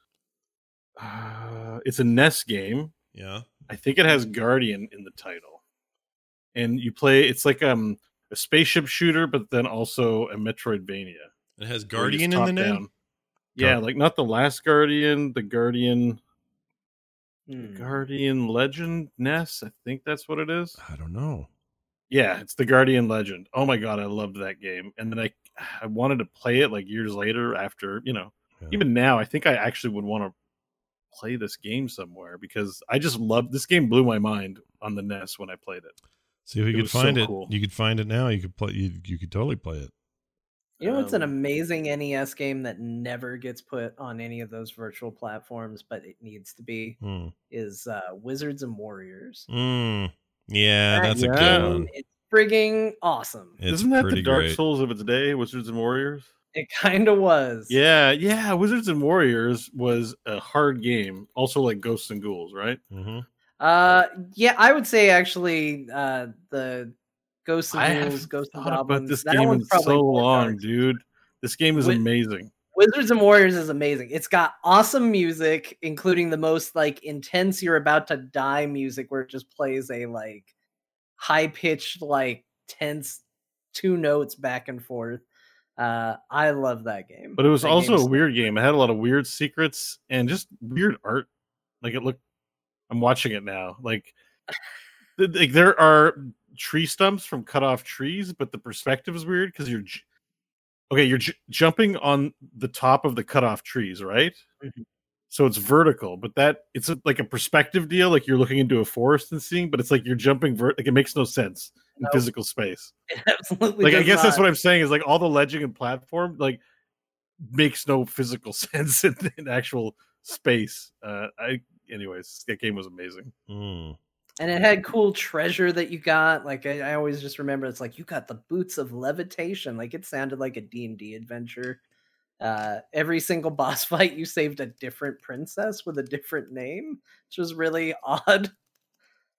Speaker 3: Uh, it's a NES game.
Speaker 1: yeah.
Speaker 3: I think it has Guardian in the title, and you play. It's like um a spaceship shooter, but then also a Metroidvania.
Speaker 1: It has Guardian in the name.
Speaker 3: down. Yeah, like not the last Guardian, the Guardian,
Speaker 2: Hmm.
Speaker 3: Guardian Legend NES. I think that's what it is.
Speaker 1: I don't know.
Speaker 3: Yeah, it's the Guardian Legend. Oh my god, I loved that game. And then I I wanted to play it like years later after, you know,
Speaker 1: Yeah.
Speaker 3: even now I think I actually would want to play this game somewhere because I just love this game blew my mind on the NES when I played it.
Speaker 1: See if you
Speaker 3: It
Speaker 1: could
Speaker 3: was so
Speaker 1: find it.
Speaker 3: cool.
Speaker 1: You could find it now. You could play. You you could totally play it.
Speaker 2: You know, it's an
Speaker 3: Um,
Speaker 2: amazing NES game that never gets put on any of those virtual platforms, but it needs to be.
Speaker 1: Hmm.
Speaker 2: Is uh, Wizards and Warriors?
Speaker 1: Mm. Yeah,
Speaker 2: That
Speaker 1: that's a good
Speaker 2: game
Speaker 1: one.
Speaker 2: is frigging awesome.
Speaker 1: It's
Speaker 3: Isn't that the Dark
Speaker 1: great.
Speaker 3: Souls of its day, Wizards and Warriors?
Speaker 2: It kind of was.
Speaker 3: Yeah, yeah. Wizards and Warriors was a hard game, also like Ghosts and Ghouls, right?
Speaker 1: hmm
Speaker 2: Uh, yeah, I would say actually, uh, the Ghosts and Ghouls, Ghosts and
Speaker 3: about
Speaker 2: Goblins.
Speaker 3: this
Speaker 2: that
Speaker 3: game
Speaker 2: one's
Speaker 3: in so long, dude. This game is amazing.
Speaker 2: Wizards and Warriors is amazing. It's got awesome music, including the most like intense "you're about to die" music, where it just plays a like high pitched, like tense two notes back and forth. Uh, I love that game.
Speaker 3: But it was
Speaker 2: That
Speaker 3: also a weird game. It had a lot of weird secrets and just weird art. Like it looked. I'm watching it now. Like, like there are tree stumps from cut off trees, but the perspective is weird because you're. j- Okay, you're j- jumping on the top of the cut off trees, right?
Speaker 2: Mhm.
Speaker 3: So it's vertical, but that it's a, like a perspective deal. Like you're looking into a forest and seeing, but it's like you're jumping. Ver- like it makes no sense in physical space
Speaker 2: It absolutely.
Speaker 3: like I guess that's what I'm saying is like all the ledging and platform like makes no physical sense in, in actual space. Uh, I anyways, that game was amazing.
Speaker 1: Mm.
Speaker 2: And it had cool treasure that you got like I, I always just remember it's like you got the boots of levitation. Like it sounded like a d&d adventure. Uh every single boss fight you saved a different princess with a different name which was really odd.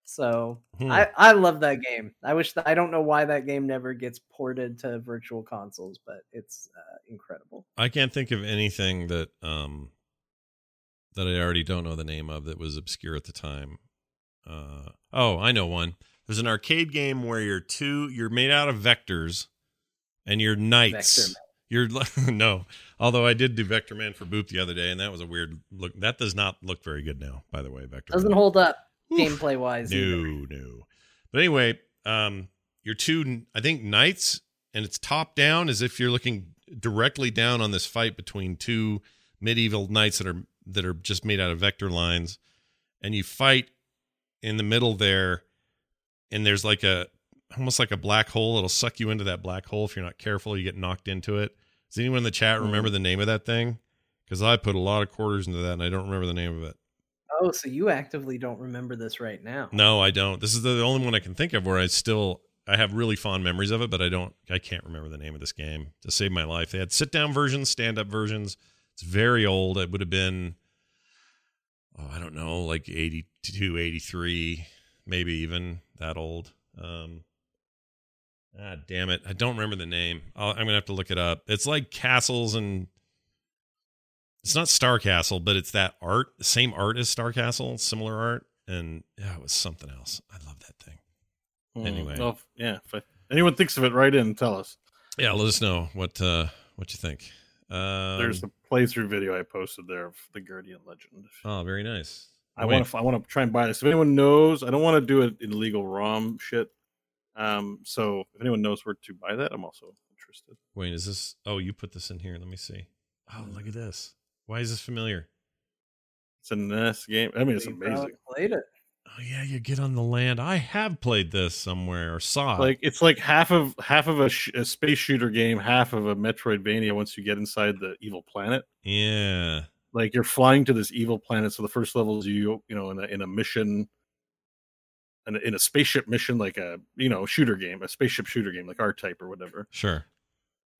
Speaker 2: So
Speaker 1: Hmm.
Speaker 2: i i love that game. I wish that i don't know why that game never gets ported to virtual consoles but it's uh, incredible.
Speaker 1: I can't think of anything that um that I already don't know the name of that was obscure at the time. Uh oh, I know one. There's an arcade game where you're two you're made out of vectors and you're knights.
Speaker 2: Vector
Speaker 1: You're no. Although I did do Vector Man for Boop the other day and that was a weird look. That does not look very good now, by the way, Vector.
Speaker 2: doesn't
Speaker 1: Man.
Speaker 2: hold up
Speaker 1: Oof.
Speaker 2: gameplay wise
Speaker 1: No, no. But anyway, um, you're two, I think, knights, and it's top down as if you're looking directly down on this fight between two medieval knights that are that are just made out of vector lines, and you fight in the middle there, and there's like a almost like a black hole. It'll suck you into that black hole if you're not careful. You get knocked into it. Does anyone in the chat mm-hmm. remember the name of that thing? Because I put a lot of quarters into that, and I don't remember the name of it.
Speaker 2: oh so you actively don't remember this right now
Speaker 1: No, I don't. This is the only one I can think of where I still I have really fond memories of it, but I don't I can't remember the name of this game to save my life. They had sit down versions, stand up versions. It's very old. It would have been oh, I don't know, like 82, 83, maybe even that old. Um Ah, damn it. I don't remember the name. I'll, I'm going to have to look it up. It's like castles and it's not Star Castle, but it's that art, same art as Star Castle, similar art. And yeah, it was something else. I love that thing.
Speaker 3: Hmm.
Speaker 1: Anyway.
Speaker 3: Well, yeah. If I- anyone thinks of it, write in and tell us.
Speaker 1: Yeah, let us know what uh what you think. Um,
Speaker 3: There's the playthrough video I posted there of the Guardian Legend.
Speaker 1: oh, very nice.
Speaker 3: I want to. I want to try and buy this. If anyone knows, I don't want to do it in illegal ROM shit. Um, so if anyone knows where to buy that, I'm also interested.
Speaker 1: Wait, is this? Oh, you put this in here. Let me see. Oh, look at this. Why is this familiar?
Speaker 3: It's a NES game. I mean, it's amazing.
Speaker 2: played it
Speaker 1: Oh yeah, you get on the land. I have played this somewhere or saw it.
Speaker 3: Like it's like half of half of a, sh- a space shooter game, half of a Metroidvania. Once you get inside the evil planet,
Speaker 1: yeah.
Speaker 3: like you're flying to this evil planet. So the first level is you, you know, in a in a mission, in a, in a spaceship mission, like a you know shooter game, a spaceship shooter game, like R Type or whatever.
Speaker 1: Sure.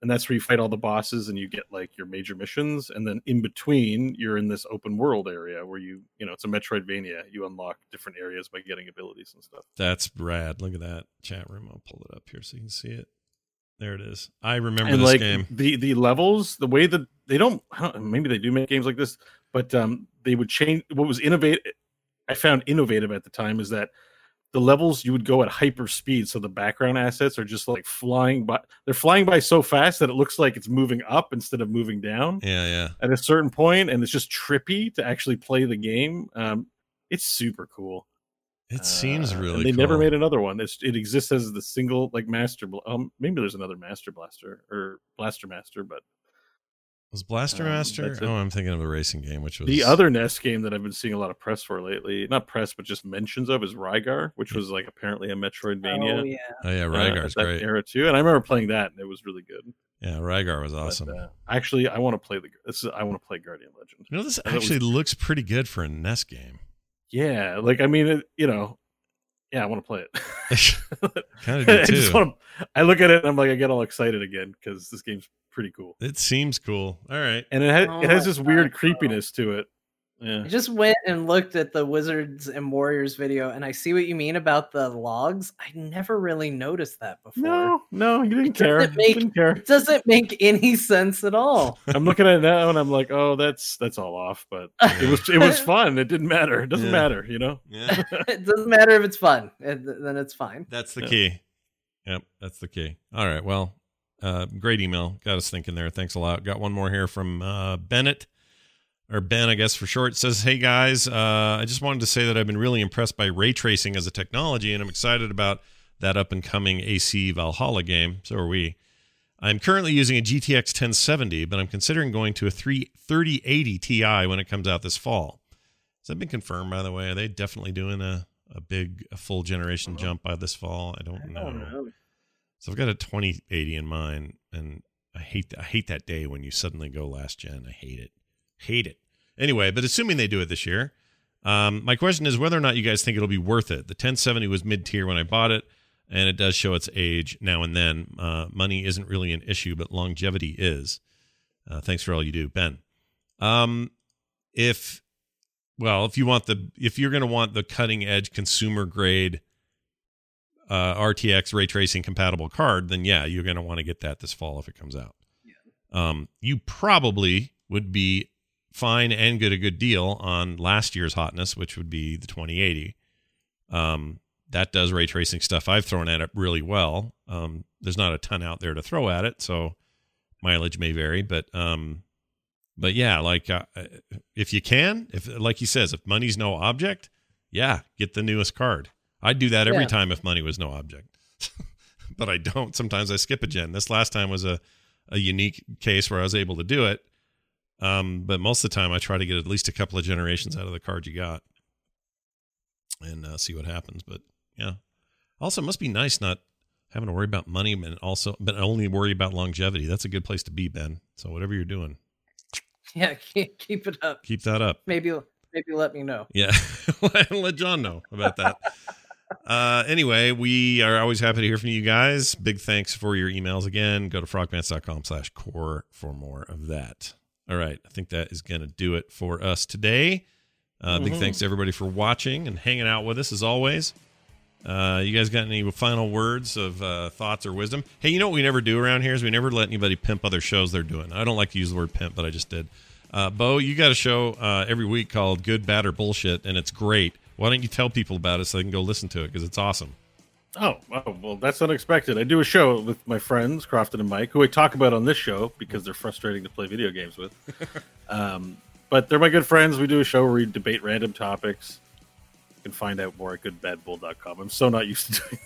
Speaker 3: And that's where you fight all the bosses and you get like your major missions and then in between you're in this open world area where you you know it's a metroidvania you unlock different areas by getting abilities and stuff
Speaker 1: That's rad. Look at that chat room. I'll pull it up here so you can see it. There it is. I remember
Speaker 3: and
Speaker 1: this
Speaker 3: like
Speaker 1: game.
Speaker 3: the the levels the way that they don't, I don't maybe they do make games like this but um they would change what was innovative i found innovative at the time is that the levels you would go at hyper speed, so the background assets are just like flying by. They're flying by so fast that it looks like it's moving up instead of moving down
Speaker 1: Yeah, yeah.
Speaker 3: at a certain point, and it's just trippy to actually play the game. Um, it's super cool.
Speaker 1: It seems
Speaker 3: Uh,
Speaker 1: really.
Speaker 3: They never made another one. It's, it exists as the single like master. Um, maybe there's another master blaster or blaster master, but
Speaker 1: Was Blaster
Speaker 3: Um,
Speaker 1: Master?
Speaker 3: that's.
Speaker 1: Oh, I'm thinking of a racing game, which was
Speaker 3: the other NES game that I've been seeing a lot of press for lately, not press, but just mentions of, is Rygar, which was like apparently a Metroidvania.
Speaker 2: Oh yeah.
Speaker 1: Oh yeah,
Speaker 3: uh,
Speaker 1: Rygar's
Speaker 3: at that
Speaker 1: great.
Speaker 3: era too, and I remember playing that, and it was really good.
Speaker 1: Yeah, Rygar was
Speaker 3: But,
Speaker 1: awesome.
Speaker 3: uh, actually, I want to play the. This is, I want to play Guardian Legend.
Speaker 1: you know, this
Speaker 3: thought it was-
Speaker 1: actually looks pretty good for a NES game.
Speaker 3: Yeah, like I mean, it, you know, yeah, I want to play it.
Speaker 1: Kind of do
Speaker 3: I just
Speaker 1: too.
Speaker 3: want to. I look at it and I'm like, I get all excited again because this game's pretty cool,
Speaker 1: It seems cool. All right.
Speaker 3: and it has
Speaker 2: Oh
Speaker 3: it has
Speaker 2: my
Speaker 3: this weird
Speaker 2: God,
Speaker 3: creepiness to it. Yeah,
Speaker 2: I just went and looked at the Wizards and Warriors video, and I see what you mean about the logs. I never really noticed that before.
Speaker 3: no, no, you didn't
Speaker 2: It doesn't
Speaker 3: care.
Speaker 2: make-
Speaker 3: didn't care.
Speaker 2: It doesn't make any sense at all.
Speaker 3: I'm looking at it now and I'm like, oh, that's that's all off. But it was it was fun. It didn't matter. It doesn't
Speaker 1: Yeah.
Speaker 3: matter, you know.
Speaker 1: Yeah,
Speaker 2: it doesn't matter if it's fun. It, then it's fine.
Speaker 1: that's the
Speaker 3: Yeah.
Speaker 1: key. Yep, that's the key. All right. Well, uh, great email. Got us thinking there. Thanks a lot. Got one more here from uh, Bennett. Or Ben, I guess for short, says, Hey guys, uh, I just wanted to say that I've been really impressed by ray tracing as a technology, and I'm excited about that up and coming AC Valhalla game. So are we. I'm currently using a GTX 1070, but I'm considering going to a 3 3080 Ti when it comes out this fall. Has that been confirmed, by the way? Are they definitely doing a, a big, a full generation jump by this fall? I don't know. So I've got a 2080 in mind, and I hate I hate that day when you suddenly go last gen. I hate it, hate it. Anyway, but assuming they do it this year, um, my question is whether or not you guys think it'll be worth it. The 1070 was mid tier when I bought it, and it does show its age now and then. Uh, money isn't really an issue, but longevity is. Uh, thanks for all you do, Ben. Um, if well, if you want the if you're going to want the cutting edge consumer grade uh, RTX ray tracing compatible card, then yeah, you're going to want to get that this fall if it comes out. Um, you probably would be fine and get a good deal on last year's hotness, which would be the 2080. Um, that does ray tracing stuff. I've thrown at it really well. Um, there's not a ton out there to throw at it, so mileage may vary, but um, but yeah, like uh, if you can, if like he says, if money's no object, yeah, get the newest card. I'd do that every
Speaker 2: Yeah.
Speaker 1: time if money was no object. but I don't. Sometimes I skip a gen. This last time was a, a unique case where I was able to do it. Um, but most of the time I try to get at least a couple of generations out of the card you got and uh, see what happens. But yeah. Also, it must be nice not having to worry about money and also, but only worry about longevity. That's a good place to be, Ben. So whatever you're doing,
Speaker 2: Yeah, keep keep it up.
Speaker 1: keep that up.
Speaker 2: Maybe maybe let me know.
Speaker 1: Yeah. Let John know about that. Uh, anyway, we are always happy to hear from you guys. Big thanks for your emails again. Go to frogpants.com slash core for more of that. All right. I think that is going to do it for us today. Uh, Big
Speaker 3: Mhm.
Speaker 1: thanks to everybody for watching and hanging out with us as always. Uh, you guys got any final words of uh, thoughts or wisdom? Hey, you know what we never do around here is we never let anybody pimp other shows they're doing. I don't like to use the word pimp, but I just did. Uh, Bo, you got a show uh, every week called Good, Bad, or Bullshit, and it's great. Why don't you tell people about it so they can go listen to it because it's awesome.
Speaker 3: Oh, oh, well, that's unexpected. I do a show with my friends, Crofton and Mike, who I talk about on this show because they're frustrating to play video games with. um, but they're my good friends. We do a show where we debate random topics. You can find out more at goodbadbull.com. I'm so not used to doing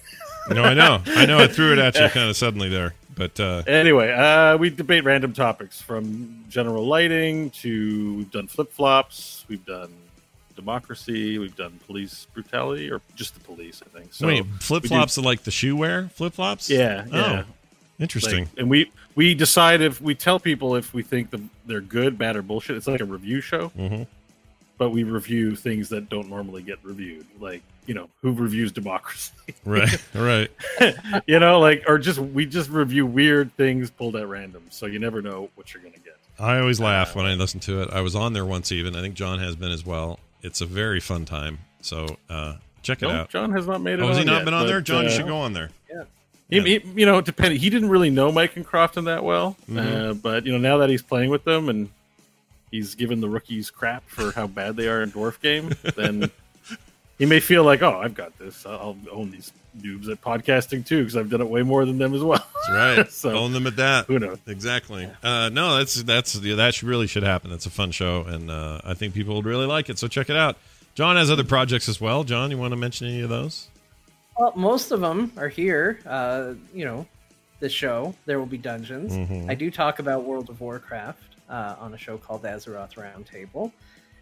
Speaker 1: No, I know. I know. I threw it at you kind of suddenly there, but uh,
Speaker 3: Anyway, uh, we debate random topics from general lighting to we've done flip flops, we've done democracy, we've done police brutality, or just the police, I think. So,
Speaker 1: wait, flip flops are like the shoe wear flip flops?
Speaker 3: yeah, yeah.
Speaker 1: Oh, interesting.
Speaker 3: Like, and we we decide if we tell people if we think the, they're good, bad, or bullshit. It's like a review show,
Speaker 1: hmm
Speaker 3: but we review things that don't normally get reviewed, like you know who reviews democracy,
Speaker 1: Right, right.
Speaker 3: you know, like or just we just review weird things pulled at random, so you never know what you're gonna get.
Speaker 1: I always laugh when I listen to it. I was on there once, even. I think John has been as well. It's a very fun time. So uh, check it
Speaker 3: No,
Speaker 1: out.
Speaker 3: John has not made it.
Speaker 1: Oh, has he not
Speaker 3: yet,
Speaker 1: been on there? John, you
Speaker 3: uh,
Speaker 1: should go on there.
Speaker 3: He, he- you know, depending. He didn't really know Mike and Crofton that well,
Speaker 1: Mhm.
Speaker 3: uh, but you know, now that he's playing with them and he's given the rookies crap for how bad they are in dwarf game, then he may feel like, oh, I've got this. I'll own these noobs at podcasting too because I've done it way more than them as well.
Speaker 1: That's right.
Speaker 3: So-
Speaker 1: Own them at that.
Speaker 3: Who knows?
Speaker 1: Exactly. Uh, no, that's that's that should really should happen. It's a fun show, and uh, I think people would really like it. So check it out. John has other projects as well. John, you want to mention any of those?
Speaker 2: Well, most of them are here. Uh, you know, the show. There will be dungeons.
Speaker 1: Mhm.
Speaker 2: I do talk about World of Warcraft uh, on a show called Azeroth Roundtable,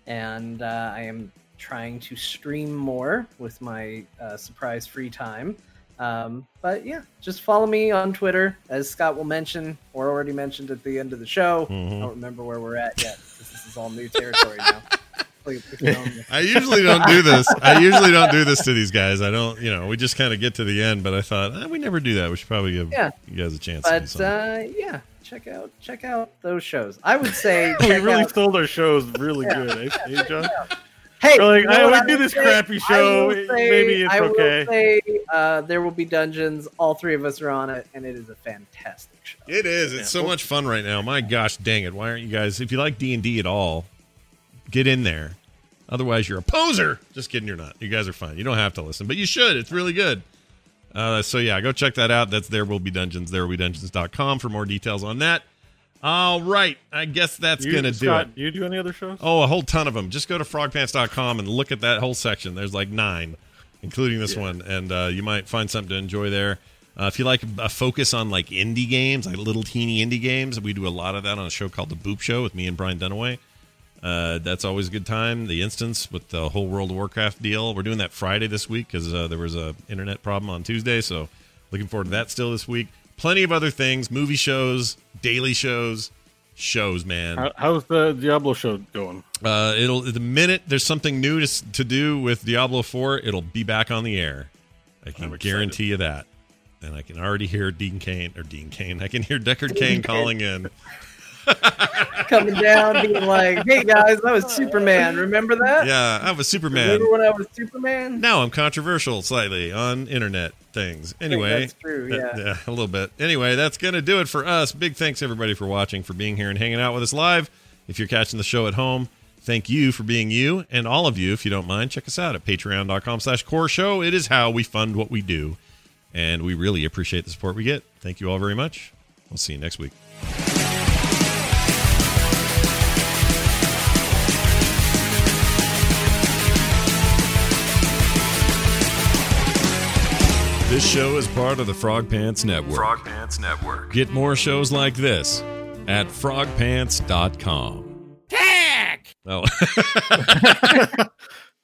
Speaker 2: and uh, I am trying to stream more with my uh, surprise free time. Um, but yeah, just follow me on Twitter, as Scott will mention or already mentioned at the end of the show.
Speaker 1: Mhm.
Speaker 2: I don't remember where we're at yet. 'cause This is all new territory now. Please, please tell me.
Speaker 1: I usually don't do this. I usually don't do this to these guys. I don't, you know, we just kind of get to the end. But I thought eh, we never do that. We should probably give
Speaker 2: Yeah.
Speaker 1: you guys a chance.
Speaker 2: But uh, yeah, check out check out those shows. I would say
Speaker 3: we really
Speaker 2: out-
Speaker 3: sold our shows really good, eh, eh, John?
Speaker 2: Hey,
Speaker 3: We're like,
Speaker 2: you know
Speaker 3: "I
Speaker 2: what
Speaker 3: would do this
Speaker 2: say?
Speaker 3: crappy show.
Speaker 2: will
Speaker 3: Maybe it's
Speaker 2: I will
Speaker 3: okay."
Speaker 2: say, uh, there will be dungeons. All three of us are on it, and it is a fantastic show.
Speaker 1: It is. It's
Speaker 3: Yeah.
Speaker 1: so much fun right now. My gosh, dang it! Why aren't you guys? If you like D and D at all, get in there. Otherwise, you're a poser. Just kidding. You're not. You guys are fine. You don't have to listen, but you should. It's really good. Uh, so yeah, go check that out. That's there will be dungeons. There will be dungeons.com for more details on that. All right. I guess that's gonna do it.
Speaker 3: Do you do any other shows?
Speaker 1: Oh, a whole ton of them. Just go to frogpants.com and look at that whole section. There's like nine, including this
Speaker 3: Yeah.
Speaker 1: one, and uh, you might find something to enjoy there. Uh, if you like a focus on like indie games, like little teeny indie games, we do a lot of that on a show called The Boop Show with me and Brian Dunaway. Uh, that's always a good time. The instance with the whole World of Warcraft deal. We're doing that Friday this week because uh, there was a internet problem on Tuesday. So looking forward to that still this week. Plenty of other things, movie shows, daily shows, shows, man.
Speaker 3: How, how's the Diablo show going?
Speaker 1: Uh, it'll the minute there's something new to, to do with Diablo 4, it'll be back on the air. I can guarantee you that. And I can already hear Dean Cain or Dean Cain. I can hear Deckard Cain calling in.
Speaker 2: Coming down, being like, "Hey guys, that was Superman. Remember that?
Speaker 1: Yeah, I'm a Superman.
Speaker 2: Remember when I was Superman?
Speaker 1: Now I'm controversial slightly on internet things. Anyway,
Speaker 2: that's true,
Speaker 1: uh,
Speaker 2: yeah.
Speaker 1: a little bit. Anyway, that's going to do it for us. Big thanks everybody for watching, for being here and hanging out with us live. If you're catching the show at home, thank you for being you and all of you if you don't mind check us out at patreon.com slash core show it is how we fund what we do and we really appreciate the support we get thank you all very much we'll see you next week This show is part of the Frog Pants Network.
Speaker 5: Frog Pants Network.
Speaker 1: Get more shows like this at frogpants.com. Tack! Oh.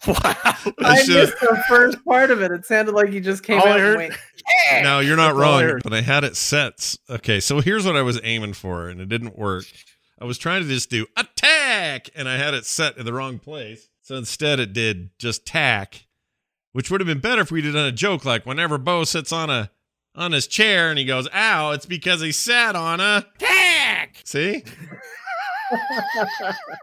Speaker 3: Wow.
Speaker 1: I
Speaker 2: I missed the first part of it. It sounded like you just came
Speaker 3: All I
Speaker 2: out and
Speaker 3: heard-
Speaker 2: went.
Speaker 1: no, you're not
Speaker 3: That's all I
Speaker 1: wrong, but I had it set. Okay, so here's what I was aiming for, and it didn't work. I was trying to just do attack, and I had it set in the wrong place. So instead, it did just tack, which would have been better if we did done a joke like whenever Bo sits on a on his chair and he goes, "Ow!" It's because he sat on a tack. See?